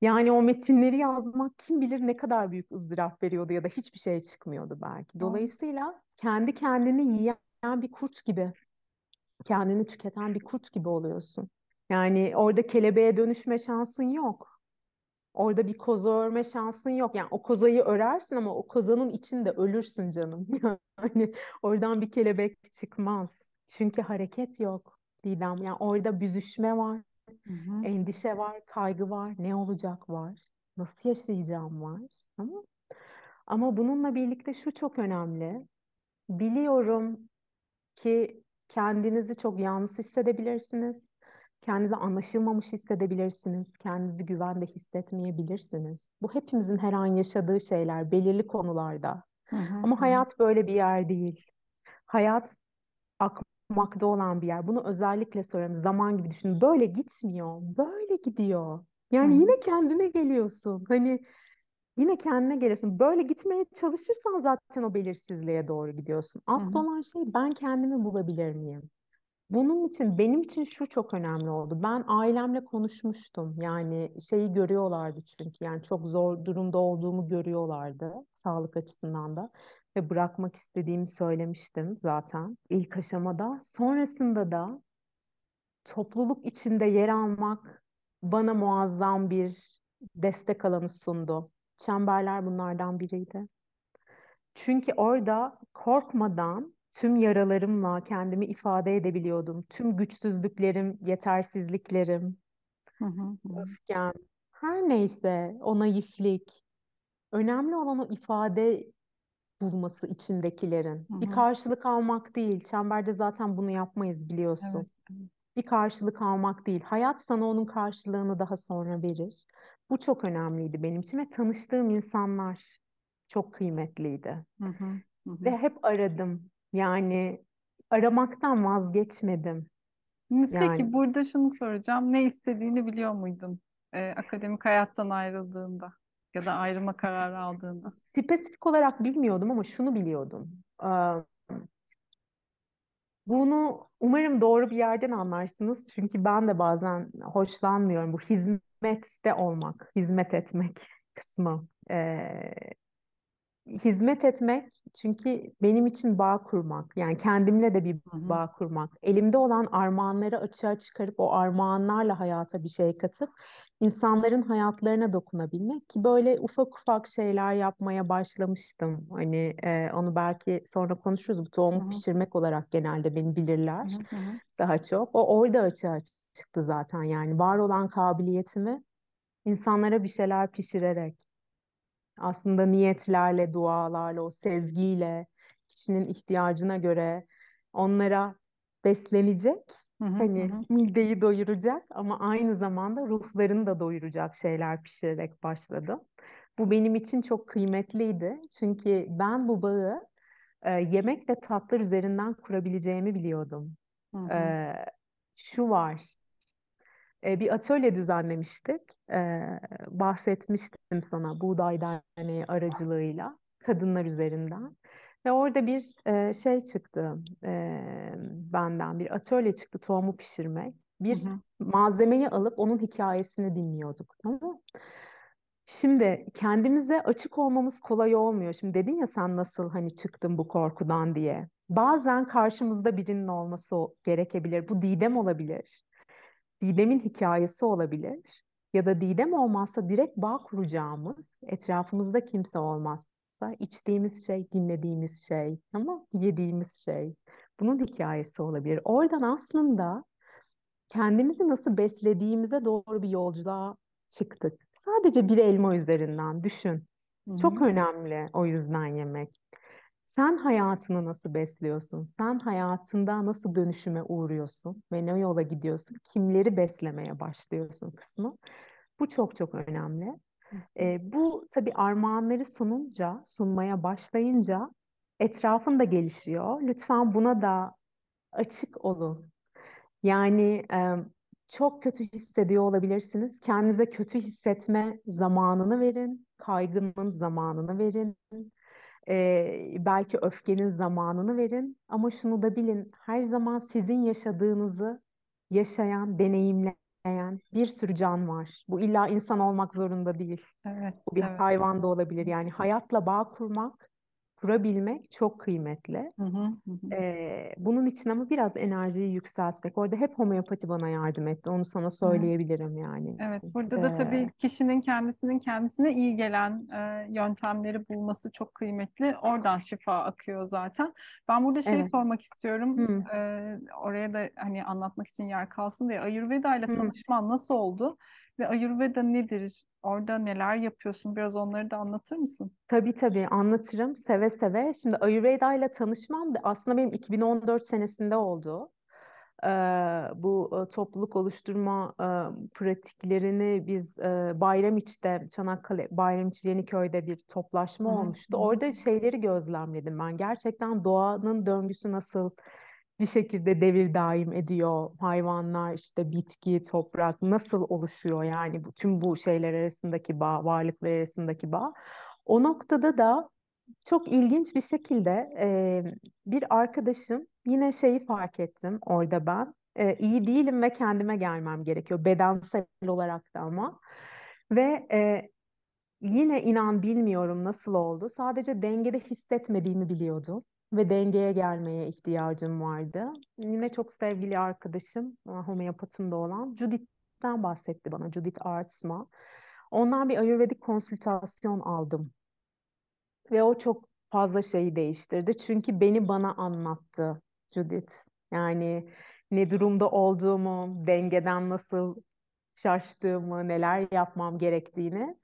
yani o metinleri yazmak kim bilir ne kadar büyük ızdırap veriyordu ya da hiçbir şey çıkmıyordu belki. Dolayısıyla kendi kendini yiyen bir kurt gibi, kendini tüketen bir kurt gibi oluyorsun. Yani orada kelebeğe dönüşme şansın yok. Orada bir koza örme şansın yok. Yani o kozayı örersin ama o kozanın içinde ölürsün canım. Yani oradan bir kelebek çıkmaz. Çünkü hareket yok Didem. Yani orada büzüşme var, Hı hı. endişe var, kaygı var, ne olacak var, nasıl yaşayacağım var. Ama, ama bununla birlikte şu çok önemli. Biliyorum ki kendinizi çok yalnız hissedebilirsiniz. Kendinizi anlaşılmamış hissedebilirsiniz. Kendinizi güvende hissetmeyebilirsiniz. Bu hepimizin her an yaşadığı şeyler belirli konularda. Hı hı, Ama hayat böyle bir yer değil. Hayat akmakta olan bir yer. Bunu özellikle söylüyorum. Zaman gibi düşünün. Böyle gitmiyor. Böyle gidiyor. Yani hı. yine kendine geliyorsun. Hani yine kendine gelirsin. Böyle gitmeye çalışırsan zaten o belirsizliğe doğru gidiyorsun. Asıl olan şey ben kendimi bulabilir miyim? Bunun için benim için şu çok önemli oldu. Ben ailemle konuşmuştum. Yani şeyi görüyorlardı çünkü yani çok zor durumda olduğumu görüyorlardı sağlık açısından da ve bırakmak istediğimi söylemiştim zaten ilk aşamada. Sonrasında da topluluk içinde yer almak bana muazzam bir destek alanı sundu. Çemberler bunlardan biriydi. Çünkü orada korkmadan tüm yaralarımla kendimi ifade edebiliyordum. Tüm güçsüzlüklerim, yetersizliklerim, Hı hı, öfkem, her neyse o naiflik. Önemli olan o ifade bulması içindekilerin. Hı Bir hı. karşılık almak değil. Çemberde zaten bunu yapmayız biliyorsun. Evet. Bir karşılık almak değil. Hayat sana onun karşılığını daha sonra verir. Bu çok önemliydi benim için ve tanıştığım insanlar çok kıymetliydi. Hı hı, hı. Ve hep aradım. Yani aramaktan vazgeçmedim. Peki Yani burada şunu soracağım. Ne istediğini biliyor muydun? Ee, akademik hayattan ayrıldığında ya da ayrılma kararı aldığında. spesifik olarak bilmiyordum ama şunu biliyordum. Ee, Bunu umarım doğru bir yerden anlarsınız. Çünkü ben de bazen hoşlanmıyorum bu hizmette olmak, hizmet etmek kısmı. Ee, hizmet etmek çünkü benim için bağ kurmak yani kendimle de bir bağ kurmak elimde olan armağanları açığa çıkarıp o armağanlarla hayata bir şey katıp insanların hayatlarına dokunabilmek ki böyle ufak ufak şeyler yapmaya başlamıştım hani e, onu belki sonra konuşuruz bu tohum hı. pişirmek olarak genelde beni bilirler hı. Hı hı. daha çok o orada açığa çıktı zaten yani var olan kabiliyetimi insanlara bir şeyler pişirerek aslında niyetlerle, dualarla, o sezgiyle, kişinin ihtiyacına göre onlara beslenecek, Hı hı. Hani hı. mideyi doyuracak ama aynı zamanda ruhlarını da doyuracak şeyler pişirerek başladım. Bu benim için çok kıymetliydi. Çünkü ben bu bağı e, yemek ve tatlar üzerinden kurabileceğimi biliyordum. Hı hı. E, şu var, e, bir atölye düzenlemiştik. E, bahsetmiştim sana Buğday Derneği aracılığıyla kadınlar üzerinden. Ve orada bir e, şey çıktı e, benden bir atölye çıktı tohumu pişirmek. Hı Bir hı. malzemeyi alıp onun hikayesini dinliyorduk. Tamam? Şimdi kendimize açık olmamız kolay olmuyor. Şimdi dedin ya sen nasıl hani çıktın bu korkudan diye. Bazen karşımızda birinin olması gerekebilir. Bu Didem olabilir. Didem'in hikayesi olabilir. Ya da Didem olmazsa direkt bağ kuracağımız, etrafımızda kimse olmazsa içtiğimiz şey, dinlediğimiz şey, ama yediğimiz şey. Bunun hikayesi olabilir. Oradan aslında kendimizi nasıl beslediğimize doğru bir yolculuğa çıktık. Sadece bir elma üzerinden düşün. Çok Hı-hı. önemli o yüzden yemek. Sen hayatını nasıl besliyorsun? Sen hayatında nasıl dönüşüme uğruyorsun ve ne yola gidiyorsun? Kimleri beslemeye başlıyorsun kısmı. Bu çok çok önemli. E, bu tabii armağanları sununca, sunmaya başlayınca etrafın da gelişiyor. Lütfen buna da açık olun. Yani e, çok kötü hissediyor olabilirsiniz. Kendinize kötü hissetme zamanını verin. Kaygının zamanını verin. E, belki öfkenin zamanını verin. Ama şunu da bilin. Her zaman sizin yaşadığınızı yaşayan, deneyimleyen bir sürü can var. Bu illa insan olmak zorunda değil. Evet, Bu bir evet. hayvan da olabilir. Yani hayatla bağ kurmak, kurabilmek çok kıymetli. Hı hı, hı. Ee, bunun için ama biraz enerjiyi yükseltmek. Orada hep homeopati bana yardım etti. Onu sana Hı hı. söyleyebilirim yani. Evet, burada da tabii Ee, kişinin kendisinin kendisine iyi gelen e, yöntemleri bulması çok kıymetli. Oradan şifa akıyor zaten. Ben burada şeyi evet. sormak istiyorum. Hı, E, oraya da hani anlatmak için yer kalsın diye. Ayurveda ile tanışman nasıl oldu? Ve Ayurveda nedir? Orada neler yapıyorsun? Biraz onları da anlatır mısın? Tabii tabii anlatırım seve seve. Şimdi Ayurveda ile tanışmam da aslında benim 2014 senesinde oldu. Ee, bu e, topluluk oluşturma e, pratiklerini biz e, Bayramiç'te, Çanakkale, Bayramiç Yeniköy'de bir toplaşma hı, olmuştu. Orada şeyleri gözlemledim ben. Gerçekten doğanın döngüsü nasıl bir şekilde devir daim ediyor. Hayvanlar, işte bitki, toprak nasıl oluşuyor yani bu, tüm bu şeyler arasındaki bağ, varlıklar arasındaki bağ. O noktada da çok ilginç bir şekilde e, bir arkadaşım yine şeyi fark ettim orada ben. E, iyi değilim ve kendime gelmem gerekiyor bedensel olarak da ama. Ve e, yine inan bilmiyorum nasıl oldu. Sadece dengede hissetmediğimi biliyordum ve dengeye gelmeye ihtiyacım vardı. Yine çok sevgili arkadaşım, e, homeopatım da olan Judith'ten bahsetti bana, Judith Artsma. Ondan bir Ayurvedik konsültasyon aldım ve o çok fazla şeyi değiştirdi. Çünkü beni bana anlattı Judith. Yani ne durumda olduğumu, dengeden nasıl şaştığımı, neler yapmam gerektiğini.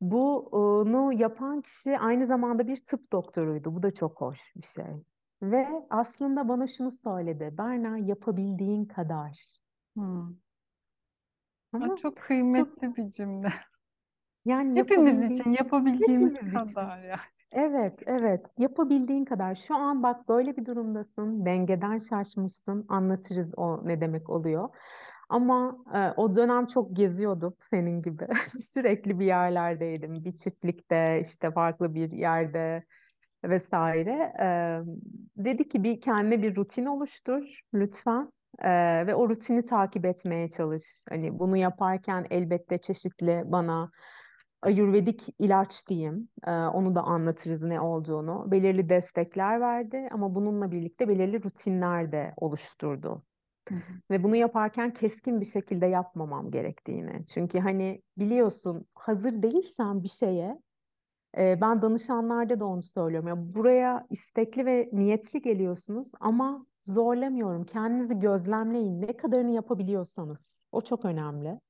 Bunu yapan kişi aynı zamanda bir tıp doktoruydu. Bu da çok hoş bir şey. Ve aslında bana şunu söyledi. Berna yapabildiğin kadar. O Ama çok çok kıymetli bir cümle. yani Hepimiz için yapabildiğimiz hepimiz için. kadar yani. Evet, evet. Yapabildiğin kadar. Şu an bak böyle bir durumdasın, dengeden şaşmışsın. Anlatırız o ne demek oluyor. Ama e, o dönem çok geziyordum senin gibi. Sürekli bir yerlerdeydim. Bir çiftlikte, işte farklı bir yerde vesaire. E, dedi ki bir kendine bir rutin oluştur lütfen. E, ve o rutini takip etmeye çalış. Hani bunu yaparken elbette çeşitli bana Ayurvedik ilaç diyeyim. Ee, onu da anlatırız ne olduğunu. Belirli destekler verdi ama bununla birlikte belirli rutinler de oluşturdu. Ve bunu yaparken keskin bir şekilde yapmamam gerektiğini. Çünkü hani biliyorsun hazır değilsen bir şeye e, ben danışanlarda da onu söylüyorum. Ya buraya istekli ve niyetli geliyorsunuz ama zorlamıyorum. Kendinizi gözlemleyin. Ne kadarını yapabiliyorsanız. O çok önemli.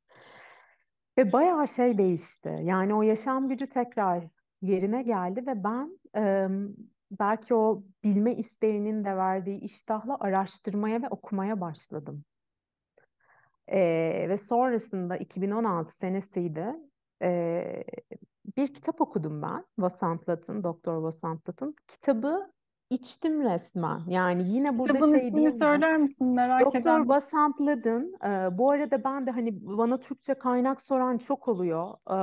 Ve bayağı şey değişti. Yani o yaşam gücü tekrar yerine geldi ve ben e, belki o bilme isteğinin de verdiği iştahla araştırmaya ve okumaya başladım. E, ve sonrasında 2016 senesiydi. E, bir kitap okudum ben. Vasant Lat'ın, Doktor Vasant Lat'ın. Kitabı içtim resmen. Yani yine burada Kitabın şey ismini söyler misin merak Doktor eden? Vasant Lad'ın, e, bu arada ben de hani bana Türkçe kaynak soran çok oluyor. E,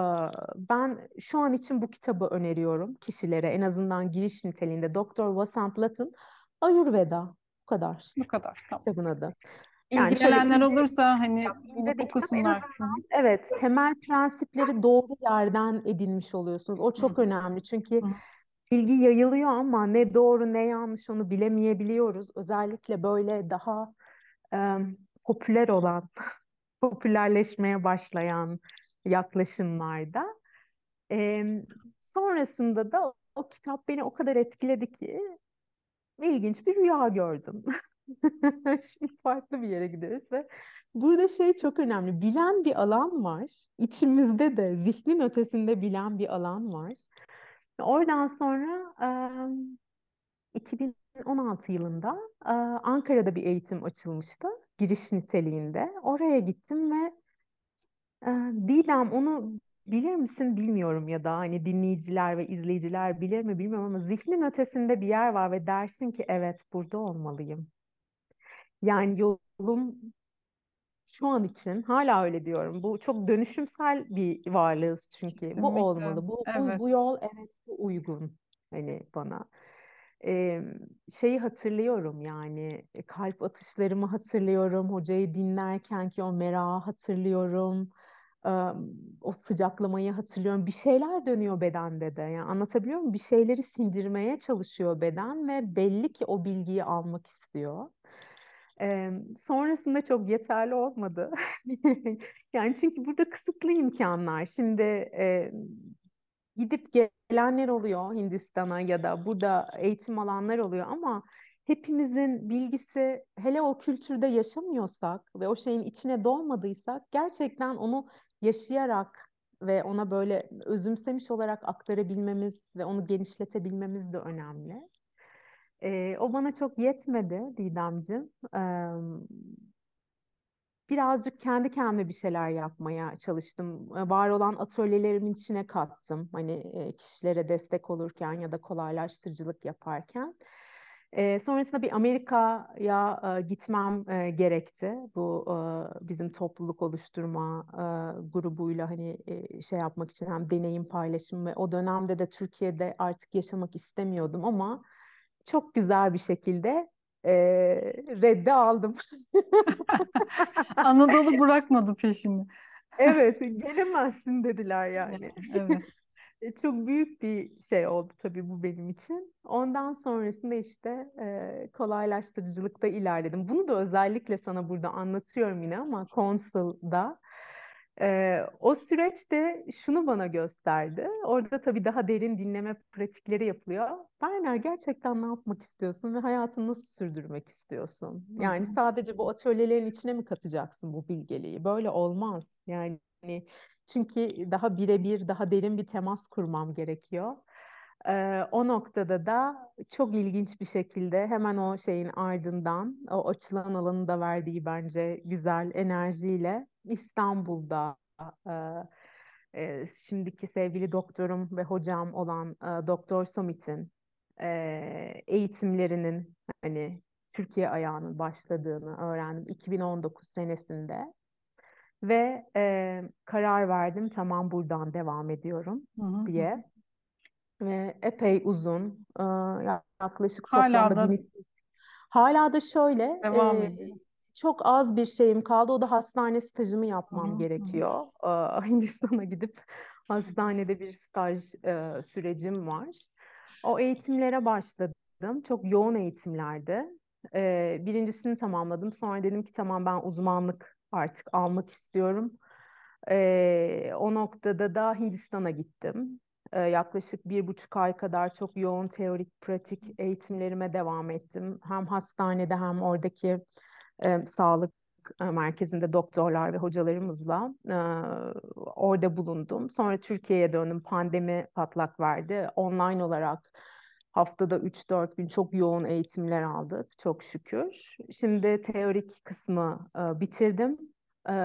ben şu an için bu kitabı öneriyorum kişilere en azından giriş niteliğinde. Doktor Vasant Lad'ın Ayurveda. Bu kadar Bu kadar. Tamam. kitabın adı. Yani İlgilenenler olursa hani okusunlar. Evet temel prensipleri doğru yerden edinmiş oluyorsunuz. O hı. çok önemli çünkü hı. Bilgi yayılıyor ama ne doğru ne yanlış onu bilemeyebiliyoruz. Özellikle böyle daha e, popüler olan popülerleşmeye başlayan yaklaşımlarda. E, sonrasında da o, o kitap beni o kadar etkiledi ki ilginç bir rüya gördüm. Şimdi farklı bir yere gideriz ve burada şey çok önemli. Bilen bir alan var. İçimizde de zihnin ötesinde bilen bir alan var. Oradan sonra 2016 yılında Ankara'da bir eğitim açılmıştı. Giriş niteliğinde. Oraya gittim ve Didem onu bilir misin bilmiyorum ya da hani dinleyiciler ve izleyiciler bilir mi bilmiyorum ama zihnin ötesinde bir yer var ve dersin ki evet burada olmalıyım. Yani yolum şu an için hala öyle diyorum. Bu çok dönüşümsel bir varlığız çünkü. Kesinlikle. Bu olmalı. Bu, Evet. bu, bu yol evet bu uygun hani bana. Ee, şeyi hatırlıyorum yani e, kalp atışlarımı hatırlıyorum. Hocayı dinlerken ki o merağı hatırlıyorum. Ee, o sıcaklamayı hatırlıyorum. Bir şeyler dönüyor bedende de. Yani anlatabiliyor muyum? Bir şeyleri sindirmeye çalışıyor beden ve belli ki o bilgiyi almak istiyor. Ee, sonrasında çok yeterli olmadı. Yani çünkü burada kısıtlı imkanlar. Şimdi e, gidip gelenler oluyor Hindistan'a ya da burada eğitim alanlar oluyor ama hepimizin bilgisi hele o kültürde yaşamıyorsak ve o şeyin içine doğmadıysak gerçekten onu yaşayarak ve ona böyle özümsemiş olarak aktarabilmemiz ve onu genişletebilmemiz de önemli. O bana çok yetmedi Didemciğim. Birazcık kendi kendime bir şeyler yapmaya çalıştım. Var olan atölyelerimin içine kattım. Hani kişilere destek olurken ya da kolaylaştırıcılık yaparken. Sonrasında bir Amerika'ya gitmem gerekti. Bu bizim topluluk oluşturma grubuyla hani şey yapmak için hem deneyim paylaşım ve o dönemde de Türkiye'de artık yaşamak istemiyordum ama çok güzel bir şekilde e, reddi aldım. Anadolu bırakmadı peşini. Evet, gelemezsin dediler yani. Evet. E, Çok büyük bir şey oldu tabii bu benim için. Ondan sonrasında işte e, kolaylaştırıcılıkta ilerledim. Bunu da özellikle sana burada anlatıyorum yine ama Consul'da e, o süreçte şunu bana gösterdi. Orada tabii daha derin dinleme pratikleri yapılıyor. Berner gerçekten ne yapmak istiyorsun ve hayatını nasıl sürdürmek istiyorsun? Yani sadece bu atölyelerin içine mi katacaksın bu bilgeliği? Böyle olmaz. Yani çünkü daha birebir, daha derin bir temas kurmam gerekiyor. Ee, o noktada da çok ilginç bir şekilde hemen o şeyin ardından o açılan alanın da verdiği bence güzel enerjiyle İstanbul'da e, e, şimdiki sevgili doktorum ve hocam olan e, Doktor Somit'in e, eğitimlerinin hani Türkiye ayağının başladığını öğrendim 2019 senesinde. Ve e, karar verdim tamam buradan devam ediyorum hı hı. diye. Ve epey uzun e, yaklaşık Hala toplamda da 1200. Hala da şöyle devam e, ediyor. çok az bir şeyim kaldı. O da hastane stajımı yapmam hı hı. gerekiyor. E, Hindistan'a gidip hastanede bir staj e, sürecim var. O eğitimlere başladım. Çok yoğun eğitimlerdi. E, birincisini tamamladım. Sonra dedim ki tamam ben uzmanlık artık almak istiyorum. E, o noktada da Hindistan'a gittim. Yaklaşık bir buçuk ay kadar çok yoğun teorik pratik eğitimlerime devam ettim. Hem hastanede hem oradaki e, sağlık merkezinde doktorlar ve hocalarımızla e, orada bulundum. Sonra Türkiye'ye döndüm. Pandemi patlak verdi. Online olarak haftada 3-4 gün çok yoğun eğitimler aldık çok şükür. Şimdi teorik kısmı e, bitirdim. E,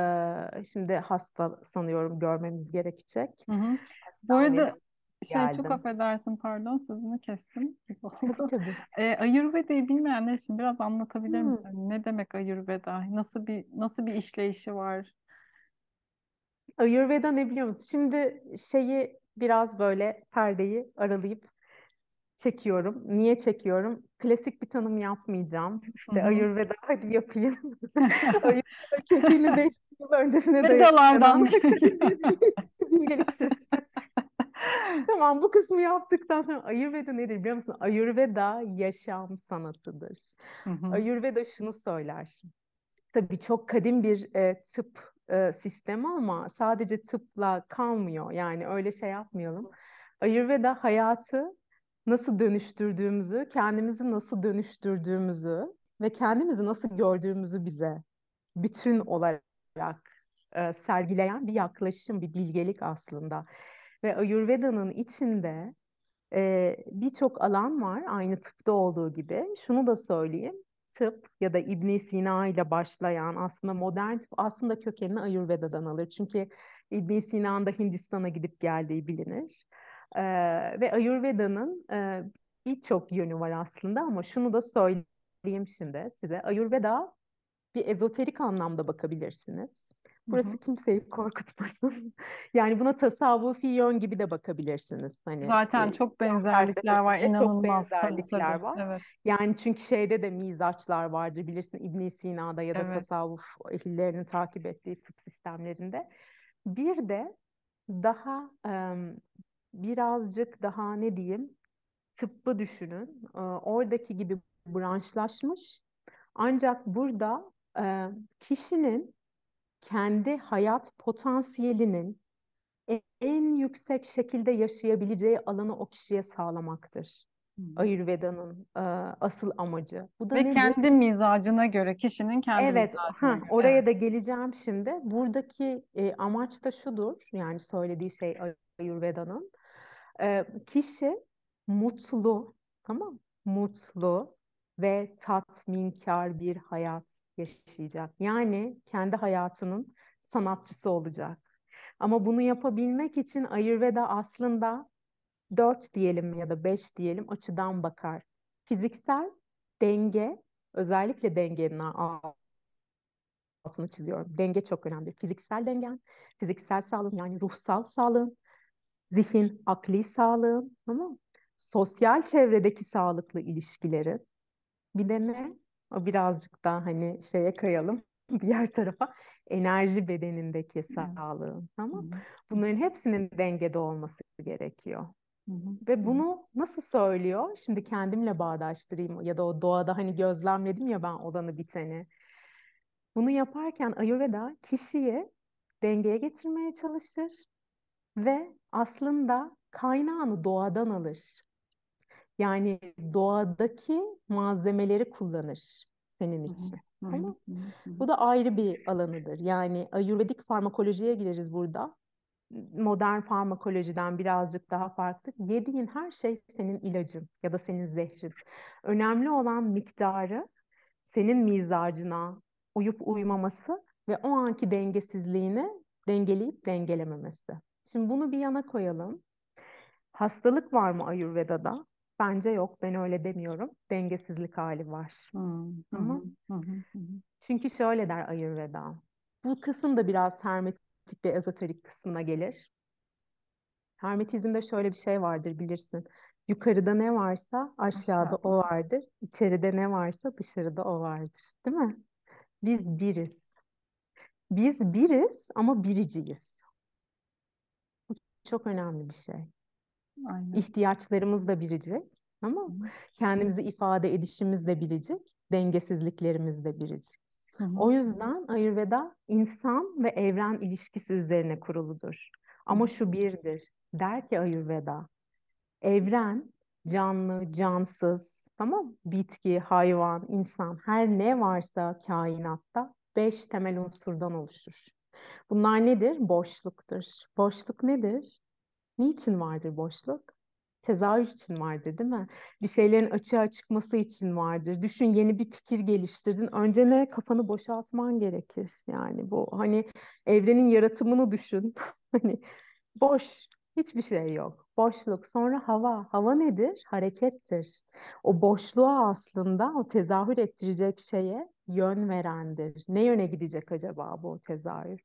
şimdi hasta sanıyorum görmemiz gerekecek. Hı hı. Bu arada şey çok affedersin pardon sözünü kestim Tabii. E, Ayurveda'yı bilmeyenler için biraz anlatabilir Hmm. misin? Ne demek Ayurveda? Nasıl bir nasıl bir işleyişi var? Ayurveda ne biliyor musun? Şimdi şeyi biraz böyle perdeyi aralayıp çekiyorum. Niye çekiyorum? Klasik bir tanım yapmayacağım. İşte hı. Ayurveda hadi yapayım. Ayurveda kökeni 5 yıl öncesine Vedalardan geliyor. bir bilgeliktir. Tamam bu kısmı yaptıktan sonra Ayurveda nedir biliyor musun? Ayurveda yaşam sanatıdır. Hı hı. Ayurveda şunu söyler. Tabii çok kadim bir e, tıp e, sistemi ama sadece tıpla kalmıyor. Yani öyle şey yapmayalım. Ayurveda hayatı nasıl dönüştürdüğümüzü, kendimizi nasıl dönüştürdüğümüzü ve kendimizi nasıl gördüğümüzü bize bütün olarak e, sergileyen bir yaklaşım, bir bilgelik aslında. Ve Ayurveda'nın içinde e, birçok alan var aynı tıpta olduğu gibi. Şunu da söyleyeyim. Tıp ya da İbn Sina ile başlayan aslında modern tıp aslında kökenini Ayurveda'dan alır. Çünkü İbn Sina'nın da Hindistan'a gidip geldiği bilinir. E, ve Ayurveda'nın e, birçok yönü var aslında ama şunu da söyleyeyim şimdi size. Ayurveda bir ezoterik anlamda bakabilirsiniz. Burası Hı-hı. kimseyi korkutmasın. yani buna tasavvufi yön gibi de bakabilirsiniz. Hani Zaten e, çok benzerlikler var, inanılmaz. Çok benzerlikler tabii, tabii. var. Evet. Yani çünkü şeyde de mizaçlar vardır bilirsin İbn Sina'da ya da evet. tasavvuf ehillerinin takip ettiği tıp sistemlerinde. Bir de daha um, birazcık daha ne diyeyim tıbbı düşünün. E, oradaki gibi branşlaşmış. Ancak burada e, kişinin kendi hayat potansiyelinin en yüksek şekilde yaşayabileceği alanı o kişiye sağlamaktır. Hmm. Ayurveda'nın e, asıl amacı. Bu da Ve nedir? kendi mizacına göre, kişinin kendi evet, mizacına ha, göre. Oraya evet. da geleceğim şimdi. Buradaki e, amaç da şudur, yani söylediği şey Ayurveda'nın. E, kişi mutlu, tamam Mutlu ve tatminkar bir hayat yaşayacak. Yani kendi hayatının sanatçısı olacak. Ama bunu yapabilmek için Ayurveda aslında dört diyelim ya da beş diyelim açıdan bakar. Fiziksel denge, özellikle dengenin altını çiziyorum. Denge çok önemli. Fiziksel dengen, fiziksel sağlığın yani ruhsal sağlığın, zihin, akli sağlığın, tamam Sosyal çevredeki sağlıklı ilişkilerin, bir de ne? O birazcık daha hani şeye kayalım diğer tarafa. Enerji bedenindeki sağlığın tamam. bunların hepsinin dengede olması gerekiyor. Ve bunu nasıl söylüyor? Şimdi kendimle bağdaştırayım ya da o doğada hani gözlemledim ya ben olanı biteni. Bunu yaparken Ayurveda kişiyi dengeye getirmeye çalışır ve aslında kaynağını doğadan alır. Yani doğadaki malzemeleri kullanır senin için. Hı. Bu da ayrı bir alanıdır. Yani ayurvedik farmakolojiye gireriz burada. Modern farmakolojiden birazcık daha farklı. Yediğin her şey senin ilacın ya da senin zehrin. Önemli olan miktarı senin mizacına uyup uymaması ve o anki dengesizliğini dengeleyip dengelememesi. Şimdi bunu bir yana koyalım. Hastalık var mı Ayurveda'da? Bence yok. Ben öyle demiyorum. Dengesizlik hali var. Hmm. Ama hı. çünkü şöyle der Ayurveda. Bu kısım da biraz hermetik ve ezoterik kısmına gelir. Hermetizmde şöyle bir şey vardır bilirsin. Yukarıda ne varsa aşağıda Aşağı. o vardır. İçeride ne varsa dışarıda o vardır. Değil mi? Biz biriz. Biz biriz ama biriciyiz. Bu çok önemli bir şey. Aynen. İhtiyaçlarımız da biricik ama kendimizi ifade edişimiz de biricik, dengesizliklerimiz de biricik. Hı hı. O yüzden Ayurveda insan ve evren ilişkisi üzerine kuruludur. Ama şu birdir. Der ki Ayurveda, evren canlı, cansız, tamam Bitki, hayvan, insan, her ne varsa kainatta beş temel unsurdan oluşur. Bunlar nedir? Boşluktur. Boşluk nedir? Niçin vardır boşluk? Tezahür için vardır değil mi? Bir şeylerin açığa çıkması için vardır. Düşün yeni bir fikir geliştirdin. Önce ne? Kafanı boşaltman gerekir. Yani bu hani evrenin yaratımını düşün. Hani boş, hiçbir şey yok. Boşluk. Sonra hava. Hava nedir? Harekettir. O boşluğa aslında o tezahür ettirecek şeye yön verendir. Ne yöne gidecek acaba bu tezahür?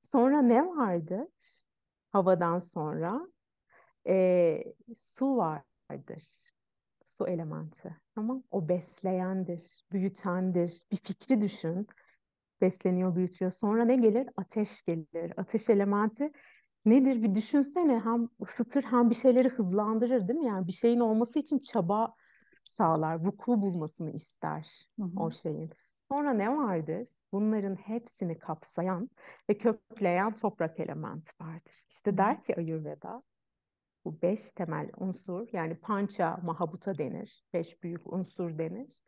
Sonra ne vardır? Havadan sonra e, su vardır. Su elementi. Tamam O besleyendir, büyütendir. Bir fikri düşün. Besleniyor, büyütüyor. Sonra ne gelir? Ateş gelir. Ateş elementi nedir? Bir düşünsene hem ısıtır hem bir şeyleri hızlandırır değil mi? Yani bir şeyin olması için çaba sağlar, vuku bulmasını ister hı hı. o şeyin. Sonra ne vardır? Bunların hepsini kapsayan ve kökleyen toprak elementi vardır. İşte der ki Ayurveda, bu beş temel unsur yani pança mahabuta denir, beş büyük unsur denir.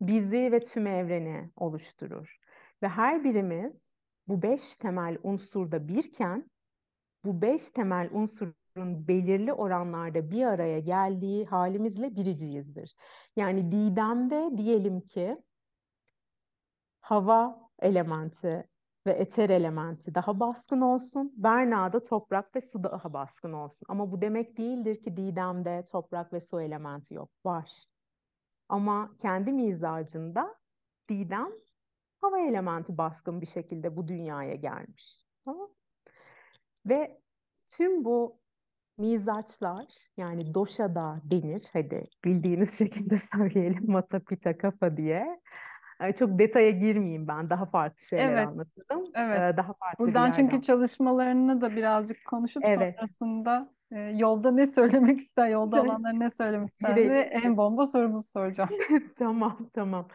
Bizi ve tüm evreni oluşturur. Ve her birimiz bu beş temel unsurda birken bu beş temel unsurun belirli oranlarda bir araya geldiği halimizle biriciyizdir. Yani Didem'de diyelim ki hava elementi ve eter elementi daha baskın olsun. Berna'da toprak ve su daha baskın olsun. Ama bu demek değildir ki Didem'de toprak ve su elementi yok. Var. Ama kendi mizacında Didem hava elementi baskın bir şekilde bu dünyaya gelmiş. Ve tüm bu mizaçlar yani doşa da denir. Hadi bildiğiniz şekilde söyleyelim mata pita kafa diye. Çok detaya girmeyeyim ben. Daha farklı şeyler Evet, anlatırım. evet. Daha farklı Buradan çünkü çalışmalarını da birazcık konuşup Evet. sonrasında e, yolda ne söylemek ister, yolda olanlar ne söylemek ister ve en bomba sorumuzu soracağım. Tamam, tamam.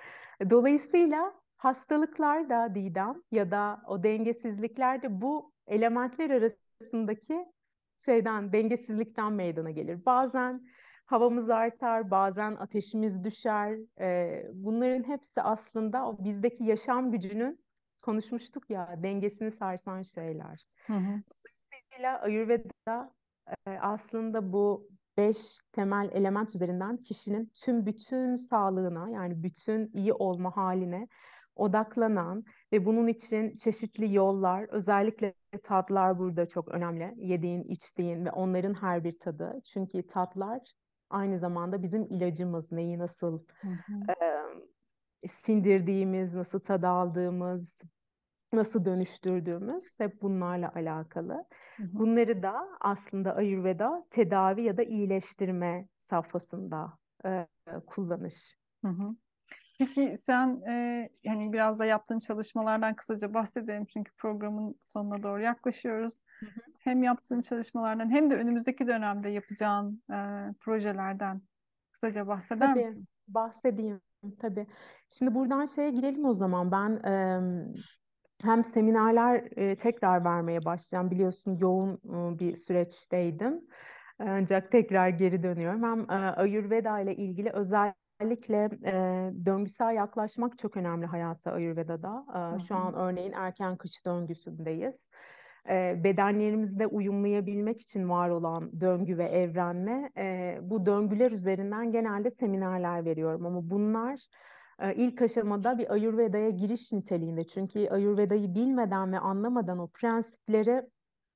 Dolayısıyla hastalıklar da Didem ya da o dengesizlikler de bu elementler arasındaki şeyden, dengesizlikten meydana gelir. Bazen havamız artar, bazen ateşimiz düşer. Ee, bunların hepsi aslında o bizdeki yaşam gücünün konuşmuştuk ya dengesini sarsan şeyler. Hı hı. Dolayısıyla Ayurveda e, aslında bu beş temel element üzerinden kişinin tüm bütün sağlığına yani bütün iyi olma haline odaklanan ve bunun için çeşitli yollar, özellikle tatlar burada çok önemli. Yediğin, içtiğin ve onların her bir tadı. Çünkü tatlar aynı zamanda bizim ilacımız. Neyi nasıl Hı hı. e, sindirdiğimiz, nasıl tad aldığımız, nasıl dönüştürdüğümüz hep bunlarla alakalı. Hı hı. Bunları da aslında Ayurveda tedavi ya da iyileştirme safhasında e, kullanış. Hı hı. Peki sen e, yani biraz da yaptığın çalışmalardan kısaca bahsedelim çünkü programın sonuna doğru yaklaşıyoruz. Hı hı. Hem yaptığın çalışmalardan hem de önümüzdeki dönemde yapacağın e, projelerden kısaca bahseder Tabii misin? bahsedeyim tabii. Şimdi buradan şeye girelim o zaman. Ben em, hem seminerler e, tekrar vermeye başlayacağım. Biliyorsun yoğun e, bir süreçteydim. Ancak tekrar geri dönüyorum. Hem e, Ayurveda ile ilgili özellikle e, döngüsel yaklaşmak çok önemli hayata Ayurveda'da. E, şu an örneğin erken kış döngüsündeyiz. E, bedenlerimizde uyumlayabilmek için var olan döngü ve evrenle e, bu döngüler üzerinden genelde seminerler veriyorum. Ama bunlar e, ilk aşamada bir Ayurveda'ya giriş niteliğinde. Çünkü Ayurveda'yı bilmeden ve anlamadan o prensipleri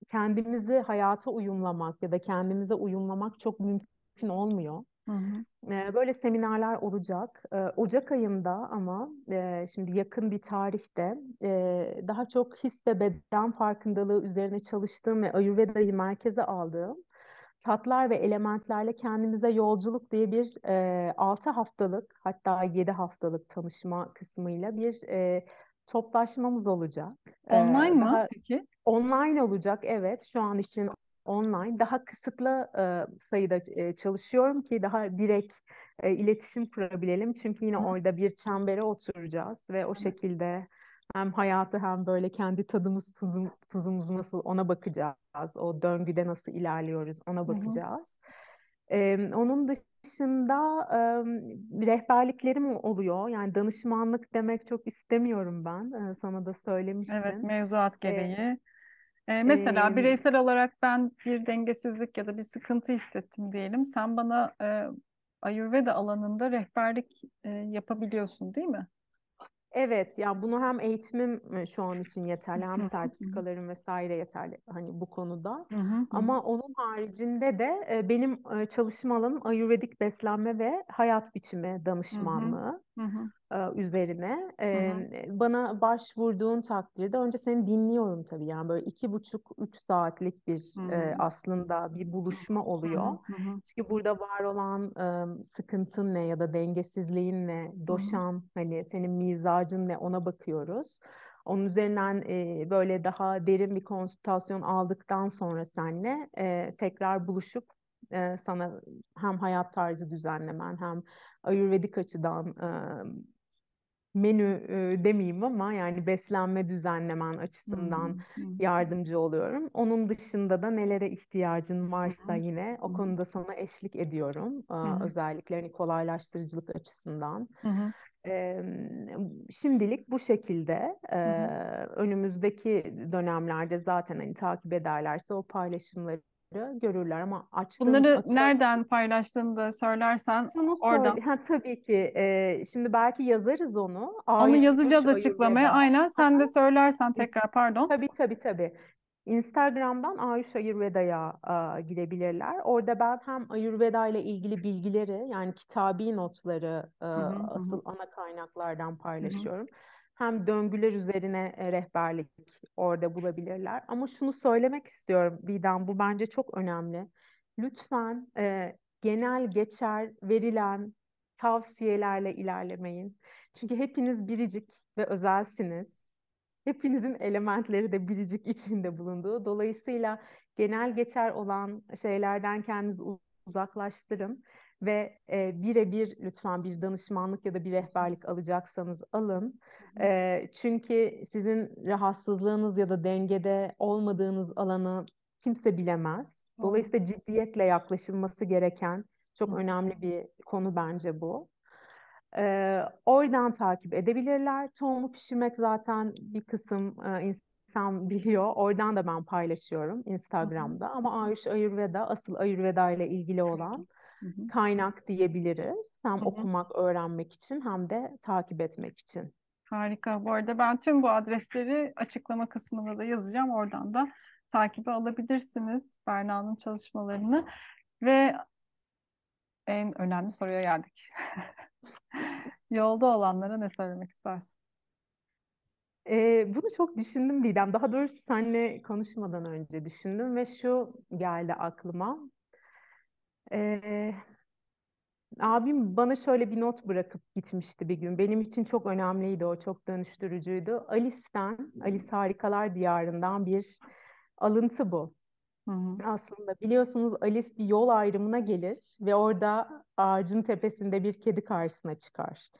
kendimizi hayata uyumlamak ya da kendimize uyumlamak çok mümkün olmuyor. Hı hı. Ee, Böyle seminerler olacak. Ee, Ocak ayında ama e, şimdi yakın bir tarihte e, daha çok his ve beden farkındalığı üzerine çalıştığım ve Ayurveda'yı merkeze aldığım tatlar ve elementlerle kendimize yolculuk diye bir e, 6 haftalık hatta 7 haftalık tanışma kısmıyla bir e, toplaşmamız olacak. Ee, Online mı daha peki? Online olacak, evet. Şu an için online. Daha kısıtlı e, sayıda e, çalışıyorum ki daha direkt e, iletişim kurabilelim. Çünkü yine Hı hı. orada bir çembere oturacağız ve o şekilde hem hayatı hem böyle kendi tadımız, tuzum, tuzumuz nasıl ona bakacağız. O döngüde nasıl ilerliyoruz ona Hı hı. bakacağız. Ee, onun dışında e, rehberliklerim oluyor. Yani danışmanlık demek çok istemiyorum ben. Ee, sana da Evet, söylemiştim. mevzuat Ee, gereği. Ee, mesela e, bireysel olarak ben bir dengesizlik ya da bir sıkıntı hissettim diyelim. Sen bana e, Ayurveda alanında rehberlik e, yapabiliyorsun, değil mi? Evet, ya bunu hem eğitimim e, şu an için yeterli, hem sertifikalarım vesaire yeterli hani bu konuda. Ama onun haricinde de e, benim e, çalışma alanım Ayurvedik beslenme ve hayat biçimi danışmanlığı Hı hı. üzerine. Hı hı. Bana başvurduğun takdirde önce seni dinliyorum tabii yani böyle iki buçuk, üç saatlik bir Hı hı. aslında bir buluşma Hı hı. oluyor. Hı hı. Çünkü burada var olan sıkıntın ne ya da dengesizliğin ne, Hı hı. doşan hani senin mizacın ne ona bakıyoruz. Onun üzerinden e, böyle daha derin bir konsültasyon aldıktan sonra seninle e, tekrar buluşup e, sana hem hayat tarzı düzenlemen hem Ayurvedik açıdan e, menü e, demeyeyim ama yani beslenme düzenlemen açısından hı. yardımcı oluyorum. Onun dışında da nelere ihtiyacın varsa hı. yine o konuda sana eşlik ediyorum. Hı. Özellikle hani kolaylaştırıcılık açısından. Eee, Şimdilik bu şekilde eee, önümüzdeki dönemlerde zaten hani takip ederlerse o paylaşımları görürler ama açtığım Bunları açığa nereden paylaştığını da söylersen söyle oradan. ha tabii ki eee, şimdi belki yazarız onu Onu yazacağız açıklamaya. Aynen sen de söylersen tekrar pardon. Tabii tabii tabii. Instagram'dan Ayuş Ayurveda'ya a, girebilirler. Orada ben hem Ayurveda ile ilgili bilgileri yani kitabi notları e, Hı hı. Asıl ana kaynaklardan Hı hı. Hem döngüler üzerine e, rehberlik orada bulabilirler. Ama şunu söylemek istiyorum Didem, bu bence çok önemli. Lütfen e, genel geçer verilen tavsiyelerle ilerlemeyin. Çünkü hepiniz biricik ve özelsiniz. Hepinizin elementleri de biricik içinde bulunduğu. Dolayısıyla genel geçer olan şeylerden kendinizi uzaklaştırın ve e, birebir lütfen bir danışmanlık ya da bir rehberlik alacaksanız alın. E, çünkü sizin rahatsızlığınız ya da dengede olmadığınız alanı kimse bilemez. Dolayısıyla ciddiyetle yaklaşılması gereken çok önemli bir konu bence bu. Ee, oradan takip edebilirler. Tohumu pişirmek zaten bir kısım e, insan biliyor. Oradan da ben paylaşıyorum. Instagram'da. Ama Ayuş Ayurveda asıl Ayurveda ile ilgili olan Hı hı. kaynak diyebiliriz. Hem Hı hı. okumak, öğrenmek için hem de takip etmek için. Harika. Bu arada ben tüm bu adresleri açıklama kısmına da yazacağım. Oradan da takibe alabilirsiniz Berna'nın çalışmalarını. Ve en önemli soruya geldik. Yolda olanlara ne söylemek istersin? Ee, bunu çok düşündüm Didem. Daha doğrusu seninle konuşmadan önce düşündüm ve şu geldi aklıma. Ee, Abim bana şöyle bir not bırakıp gitmişti bir gün. Benim için çok önemliydi o, çok dönüştürücüydü. Alice'ten, Alice Harikalar Diyarı'ndan bir alıntı bu. Hı hı. Aslında biliyorsunuz Alice bir yol ayrımına gelir ve orada ağacın tepesinde bir kedi karşısına çıkar.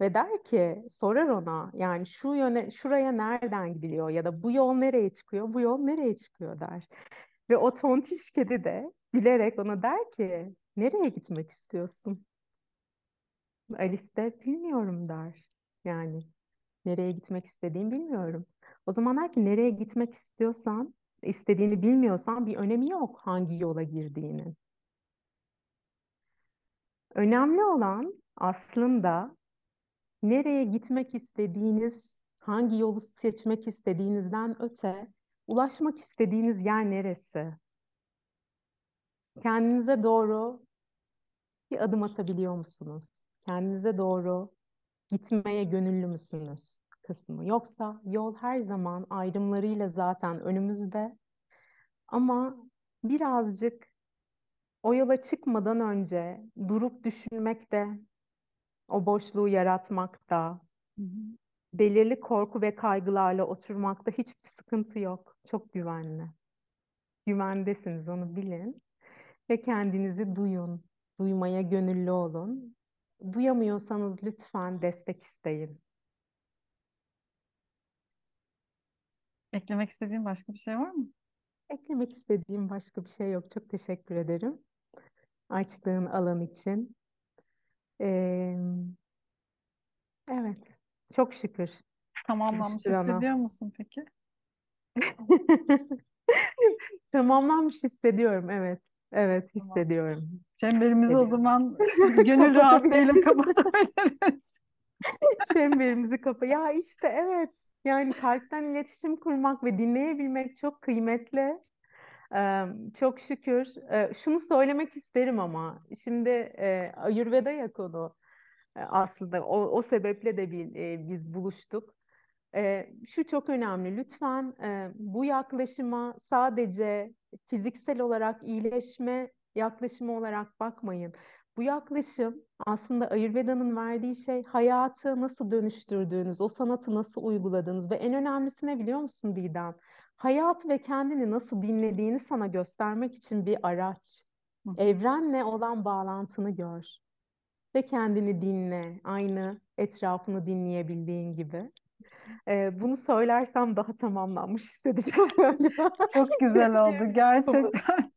Ve der ki, sorar ona yani şu yöne, şuraya nereden gidiliyor ya da bu yol nereye çıkıyor, bu yol nereye çıkıyor der. Ve o tontiş kedi de gülerek ona der ki, nereye gitmek istiyorsun? Alice de bilmiyorum der. Yani nereye gitmek istediğimi bilmiyorum. O zaman der ki nereye gitmek istiyorsan, istediğini bilmiyorsan bir önemi yok hangi yola girdiğinin. Önemli olan aslında nereye gitmek istediğiniz, hangi yolu seçmek istediğinizden öte ulaşmak istediğiniz yer neresi? Kendinize doğru bir adım atabiliyor musunuz? Kendinize doğru gitmeye gönüllü müsünüz kısmı. Yoksa yol her zaman ayrımlarıyla zaten önümüzde. Ama birazcık o yola çıkmadan önce durup düşünmekte, o boşluğu yaratmakta, Hı hı. Belirli korku ve kaygılarla oturmakta hiçbir sıkıntı yok. Çok güvenli. Güvendesiniz onu bilin ve kendinizi duyun. Duymaya gönüllü olun. Duyamıyorsanız lütfen destek isteyin. Eklemek istediğin başka bir şey var mı? Eklemek istediğim başka bir şey yok. Çok teşekkür ederim. Açtığın alan için. Ee, evet. Çok şükür. Tamamlanmış hissediyor musun peki? Tamamlanmış hissediyorum. Evet. Evet Tamam. hissediyorum. Çemberimizi o Hissediyorum. zaman gönül rahatlığıyla kapatabiliriz. Çemberimizi kapa. Ya işte evet. Yani kalpten iletişim kurmak ve dinleyebilmek çok kıymetli. Ee, çok şükür. Ee, şunu söylemek isterim ama şimdi e, Ayurveda ya konu aslında o, o sebeple de bir, e, biz buluştuk. E, şu çok önemli. Lütfen e, bu yaklaşıma sadece fiziksel olarak iyileşme yaklaşımı olarak bakmayın. Bu yaklaşım aslında Ayurveda'nın verdiği şey hayatı nasıl dönüştürdüğünüz, o sanatı nasıl uyguladığınız ve en önemlisi ne biliyor musun Didem? Hayatı ve kendini nasıl dinlediğini sana göstermek için bir araç. Hı. Evrenle olan bağlantını gör. Ve kendini dinle. Aynı etrafını dinleyebildiğin gibi. Ee, bunu söylersem daha tamamlanmış hissedeceğim galiba. Çok güzel oldu gerçekten.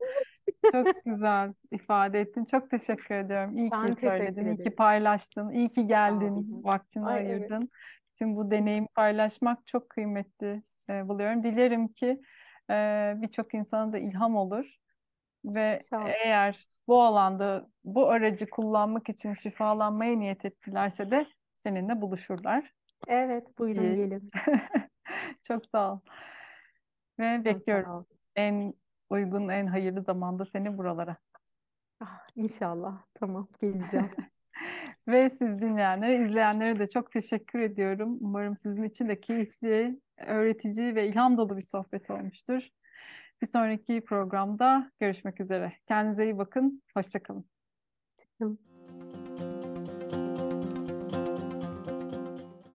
Çok güzel ifade ettin. Çok teşekkür ediyorum. İyi Ben ki söyledin, iyi ki paylaştın, iyi ki geldin, olun. vaktini Ay evet. ayırdın. Tüm bu deneyimi paylaşmak çok kıymetli e, buluyorum. Dilerim ki e, birçok insana da ilham olur ve İnşallah. eğer bu alanda bu aracı kullanmak için şifalanmaya niyet ettilerse de seninle buluşurlar. Evet, buyurun İyi. gelin. Çok sağ ol. Ve Çok bekliyorum ol. en uygun, en hayırlı zamanda seni buralara. Ah, İnşallah. Tamam, geleceğim. Ve siz dinleyenlere, izleyenlere de çok teşekkür ediyorum. Umarım sizin için de keyifli, öğretici ve ilham dolu bir sohbet olmuştur. Bir sonraki programda görüşmek üzere. Kendinize iyi bakın. Hoşça kalın. Tamam.